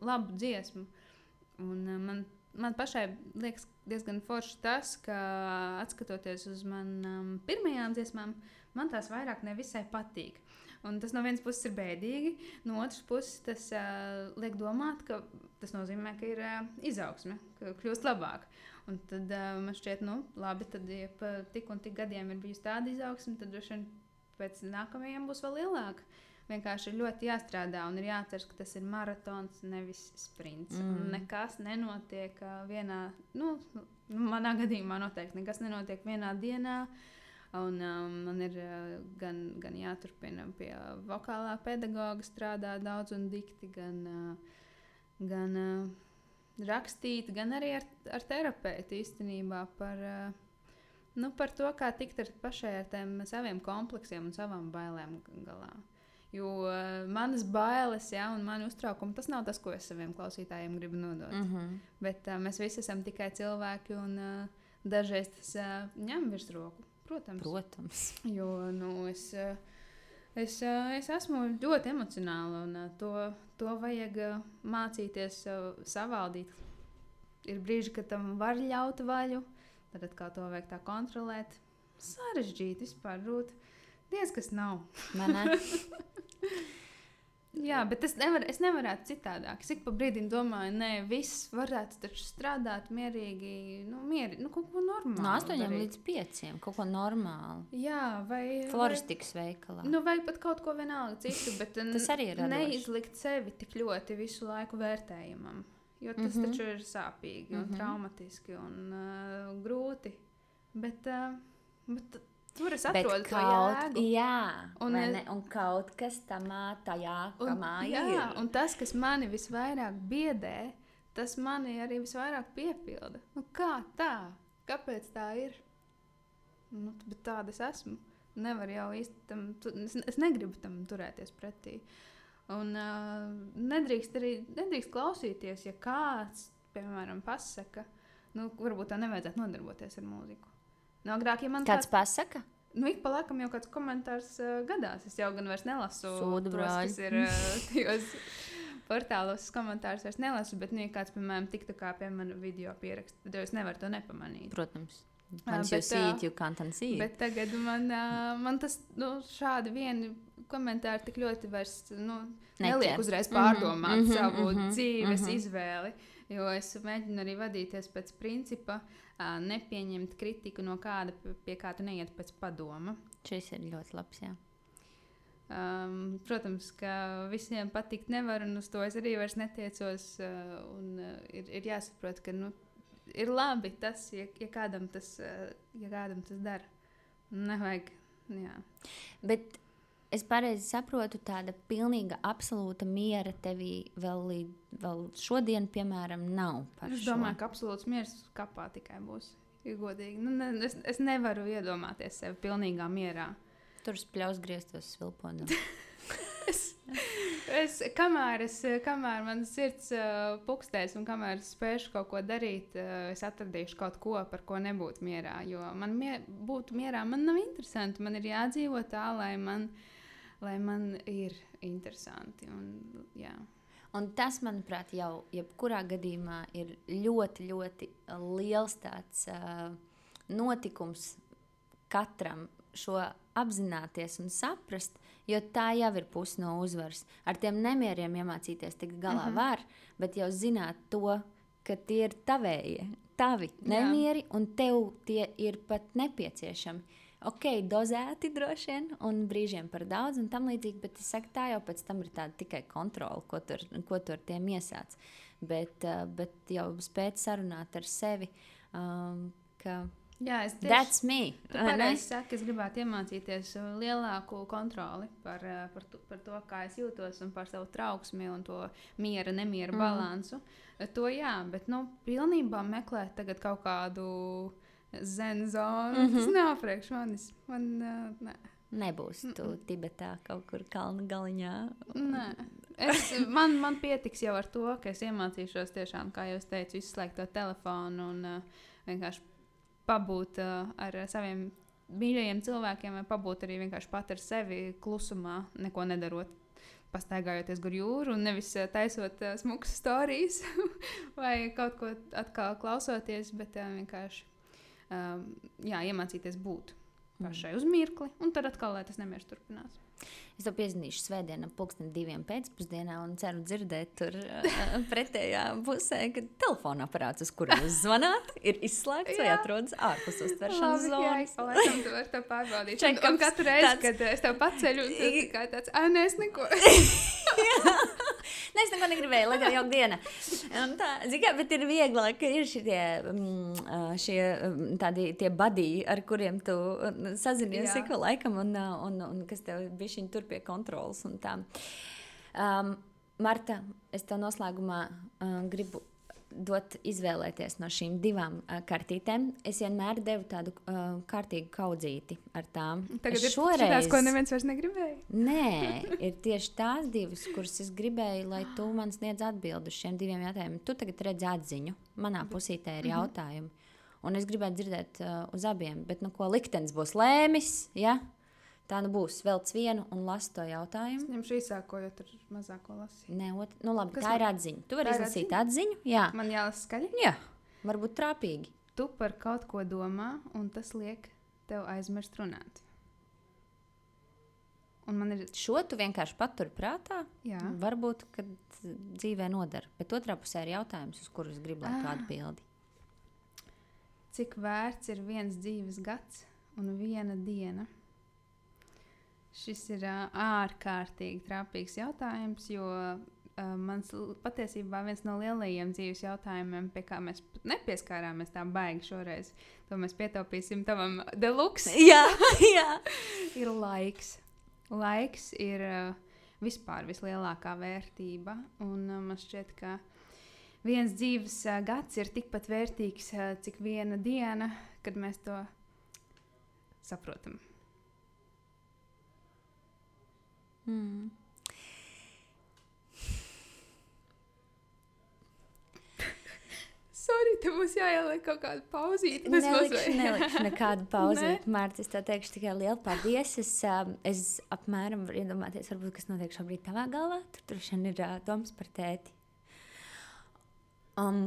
labu dziesmu. Un, uh, man, man pašai liekas diezgan forši tas, ka atskatoties uz manām pirmajām dziesmām, man tās vairāk nevisai patīk. Un tas no vienas puses ir bēdīgi, no otras puses tas uh, liek domāt, ka tas nozīmē, ka ir uh, izaugsme, ka kļūst labāk. Un tad uh, man šķiet, nu, labi, tad, ja pa tik un tik gadiem ir bijusi tāda izaugsme, tad droši vien pēc nākamajiem būs vēl lielāka. Vienkārši ir ļoti jāstrādā un ir jāatcerās, ka tas ir maratons, nevis sprints. Mm. Un nekas nenotiek uh, vienā, nu, nu, manā gadījumā noteikti nekas nenotiek vienā dienā. Un, um, man ir uh, gan, gan jāturpina pie vokālā pedagoga strādāt daudz un dikti, gan, uh, gan uh, rakstīt, gan arī ar, ar terapeitu īstenībā par, uh, nu, par to, kā tikt ar pašai ar tiem saviem kompleksiem un savām bailēm galā. Jo uh, manas bailes, ja, un mani uztraukumi, tas nav tas, ko es saviem klausītājiem gribu nodot. Mm. -hmm. Bet uh, mēs visi esam tikai cilvēki, un uh, dažreiz tas uh, ņem virsroku. Protams. Protams. Jo nu, es, uh, es, uh, es esmu ļoti emocionāla, un uh, to, to vajag uh, mācīties uh, savaldīt. Ir brīži, kad tam var ļaut vaļu, tad atkal to vajag tā kontrolēt. Sarežģīti vispār būt. Diez kas nav. Jā, bet es, nevar, es nevarētu citādāk. Es ik pa brīdim domāju, nē, viss varētu taču strādāt mierīgi, nu, mieri, nu kaut ko normālu. No 8 darīt. līdz 5. Kaut ko normālu. Jā, vai. Floristikas veikalā. Nu, vai pat kaut ko vienalga citu, bet Tas arī ir neizlikt sevi tik ļoti visu laiku vērtējumam. jo tas mm. -hmm. taču ir sāpīgi un mm. -hmm. traumatiski un uh, grūti. Bet, uh, bet tur es atrodu kaut, jēgu. jā, Un un, un kaut kas tamā, tajā Un, kamā jā, ir. un tas, kas mani visvairāk biedē, tas mani arī visvairāk piepilda. Nu, kā tā? Kāpēc tā ir? Nu, bet tāda es esmu. Nevar jau īsti tam, tu, es, es negribu tam turēties pretī. Un uh, nedrīkst arī nedrīkst klausīties, ja kāds, piemēram, pasaka, nu, varbūt tā nevajadzētu nodarboties ar mūziku. Nu, agrāk, ja man Kāds pasaka? Nu, ik pa laikam jau kāds komentārs uh, gadās. Es jau gan vairs nelasu Sūdu tos, brāļi. kas ir uh, tajos portālos. Komentārus vairs nelasu, bet, nu, ja kāds, piemēram, tiktu kā pie manas video pieraksta, tad jau es nevaru to nepamanīt. Protams. Ā, it, you can't unsee it. Bet tagad man, uh, man tas nu, šādi vieni komentāri tik ļoti vairs nu, neliek Neķer. uzreiz Mhm, pārdomāt mm -hmm, savu mm -hmm, dzīves mm. -hmm. izvēli. Jo es mēģinu arī vadīties pēc principa, uh, nepieņemt kritiku no kāda, pie kā tu neiet pēc padoma. Šis ir ļoti labs, jā. Um, protams, ka visiem patikt nevar, un uz to es arī vairs netiecos. Uh, un, uh, ir, ir jāsaprot, ka nu, ir labi tas, ja, ja, kādam tas, uh, ja kādam tas dara. Nevajag. Jā. Bet es pareizi saprotu, tāda pilnīga, absolūta miera tevī vēl, līdz- vēl šodien, piemēram, nav. Es šo. domāju, ka absolūts miers kapā tikai būs. Godīgi. Nu, ne, es, es nevaru iedomāties sevi pilnīgā mierā. tur spļaus grieztos svilpodu. Es, es, kamēr, es, kamēr man sirds uh, pukstēs un kamēr es spēšu kaut ko darīt, uh, es atradīšu kaut ko, par ko nebūtu mierā. Jo man mier, būtu mierā, man nav interesanti. Man ir jādzīvo tā, lai man, lai man ir interesanti. Un, jā. Un tas, manuprāt, jau jebkurā gadījumā ir ļoti, ļoti liels tāds uh, notikums katram šo apzināties un saprast, jo tā jau ir puse no uzvaras. Ar tiem nemieriem iemācīties tikt galā mm. -hmm. var, bet jau zināt to, ka tie ir tavējie, tavi nemieri, un tev tie ir pat nepieciešami. Ok, dozēti droši vien, un brīžiem par daudz, un tam līdzīgi, bet es saku, tā jau pēc tam ir tāda tikai kontrole, ko tur, ko tur tiem iesāc. Bet, uh, bet jau spēt sarunāt ar sevi, um, jā, es tieši. Tu pareizi saki, es gribētu iemācīties uh, lielāku kontroli par, uh, par, to, par to, kā es jūtos un par savu trauksmi un to miera, nemiera mm. balansu. To jā, bet nu, pilnībā meklēt kaut kādu zen zonu. Mm. -hmm. Tas nav priekš manis. Man, uh, nē. Nebūs tu Tibetā kaut kur kalna galiņā. Nē. Es, man, man pietiks jau ar to, ka es iemācīšos tiešām, kā jau teicu, izslēgt to telefonu un uh, vienkārši pabūt uh, ar saviem mīļajiem cilvēkiem, vai pabūt arī vienkārši pat ar sevi klusumā, neko nedarot. Pastaigājoties gar jūru, un nevis taisot uh, smukas stāstījus, vai kaut ko atkal klausoties, bet uh, vienkārši um, jā, iemācīties būt pašai uz mirkli, un tad atkal, lai tas nemieris turpinās. Es tev piezīmēšu svētdienā, pulksten diviem pēcpusdienā, un ceru dzirdēt tur uh, pretējā pusē, ka telefona aparāts, uz kuru jūs zvanāt, ir izslēgts vai atrodas ārpus uztveršanas Labi, jā, zonas. es palaikam to pārbaudīt. Un, un Check-ups katru reizi, tāds- kad es tev paceļu, tas tikai tāds, ah, nē, es neko. Nē, es neko negribēju, lai tā jau diena. Un Tā, zini kā, bet ir vieglāk, ka ir šitie, mm, šie mm, tādi tie badī, ar kuriem tu mm, sazinies ik pa laikam, un, un, un kas tev bišķiņ tur pie kontrolas un tā. Um, Marta, es tev noslēgumā uh, gribu dot izvēlēties no šīm divām uh, kartītēm. Es vienmēr devu tādu uh, kārtīgu kaudzīti ar tām. Tagad Es ir šoreiz... tās, ko neviens vairs negribēja. Nē, ir tieši tās divas, kuras es gribēju, lai tu man sniedz atbildi uz šiem diviem jautājumiem. Tu tagad redzi atziņu, manā pusītē ir jautājumi. Un es gribētu dzirdēt uh, uz abiem, bet nu, ko liktenis būs lēmis? Ja? Tā nu būs. Velc vienu un lasu to jautājumu. Ņemšu īsāko, jo tur mazāko lasīju. Nē, ot... nu, labi, Kas tā man- ir atziņa. Tu vari izlasīt atziņu. Jā, Man jālasa skaļi. Jā. varbūt trāpīgi. Tu par kaut ko domā, un tas liek tev aizmirst runāt. Un man ir. Šo tu vienkārši paturi prātā. Jā, Varbūt, kad dzīvē nodara. Bet otrā pusē ir jautājums, uz kuru es gribu, lai tu Ah. atbildi. cik vērts ir viens dzīves gads un viena diena? Šis ir ārkārtīgi trāpīgs jautājums, jo mans patiesībā viens no lielajiem dzīves jautājumiem, pie kā mēs nepieskārāmies tā baigi šoreiz, to mēs pietaupīsim tavam deluxe, Jā, jā. ir laiks. Laiks ir vispār vislielākā vērtība, un man šķiet, ka viens dzīves gads ir tikpat vērtīgs, cik viena diena, kad mēs to saprotam. Mm. Sorry, tev būs jāieliek kaut kāda pauzīte. bez Nelikšu, nekādu pauzi. Ne? Mārcis, es tev teikšu tikai lielu paldies. Es, um, es apmēram varu iedomāties, varbūt, kas notiek šobrīd tavā galvā. Tur droši vien ir uh, domas par tēti. Um,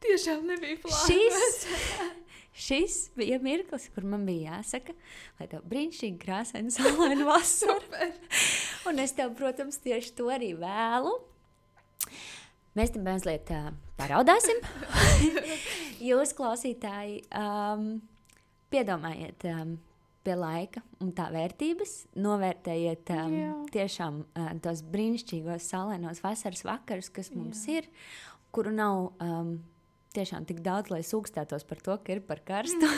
Tiešām nebija plānots. šis, šis bija mirklis, kur man bija jāsaka, lai tev brīnišķīgi krāsaini saulaini vasara. Un es tev, protams, tieši to arī vēlu. Mēs tam mazliet uh, paraudāsim. Jūs, klausītāji, um, piedomājiet um, pie laika un tā vērtības, novērtējiet um, Jā. tiešām uh, tos brīnišķīgos saulainos vasaras vakarus, kas mums Jā. ir, kuru nav um, tiešām tik daudz, lai sūkstētos par to, ka ir par karstu.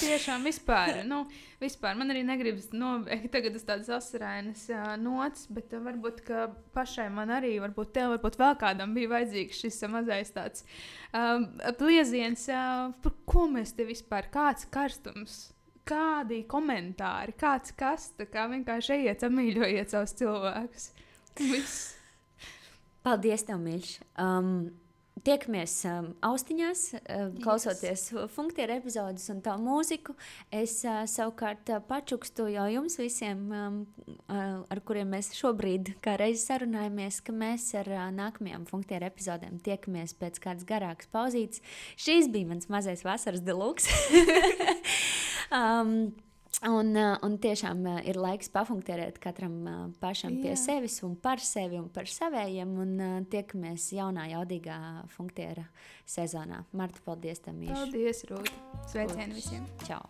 Tiešām vispār. Nu, vispār. Man arī negribas nobeigt tagad uz tādas asarainas nots, bet uh, varbūt pašai man arī, varbūt tev, varbūt vēl kādam bija vajadzīgs šis uh, mazais tāds um, plieziens, uh, par ko mēs te vispār, kāds karstums. Kādi komentāri, kāds kas, tā kā vienkārši ejiet, amīļojiet savus cilvēkus. Viss. Paldies, tev, mīļš! Um, Tiekamies um, austiņās, uh, klausoties funkciju epizodus un tā mūziku. Es uh, savukārt uh, pačukstu jau jums visiem, um, uh, ar kuriem mēs šobrīd kā reizi sarunājamies, ka mēs ar uh, nākamajām funkciju epizodēm tiekamies pēc kādas garākas pauzītes. Šīs bija mans mazais vasaras deluks. um, Un, uh, un tiešām uh, ir laiks pafunkcionēt katram uh, pašam pie Jā. sevis un par sevi un par savējiem. Un tiekamies jaunā, jaudīgā funkciona sezonā. Marta, paldies, mīļš! Paldies, Rūta. Sveicieni visiem! Čau!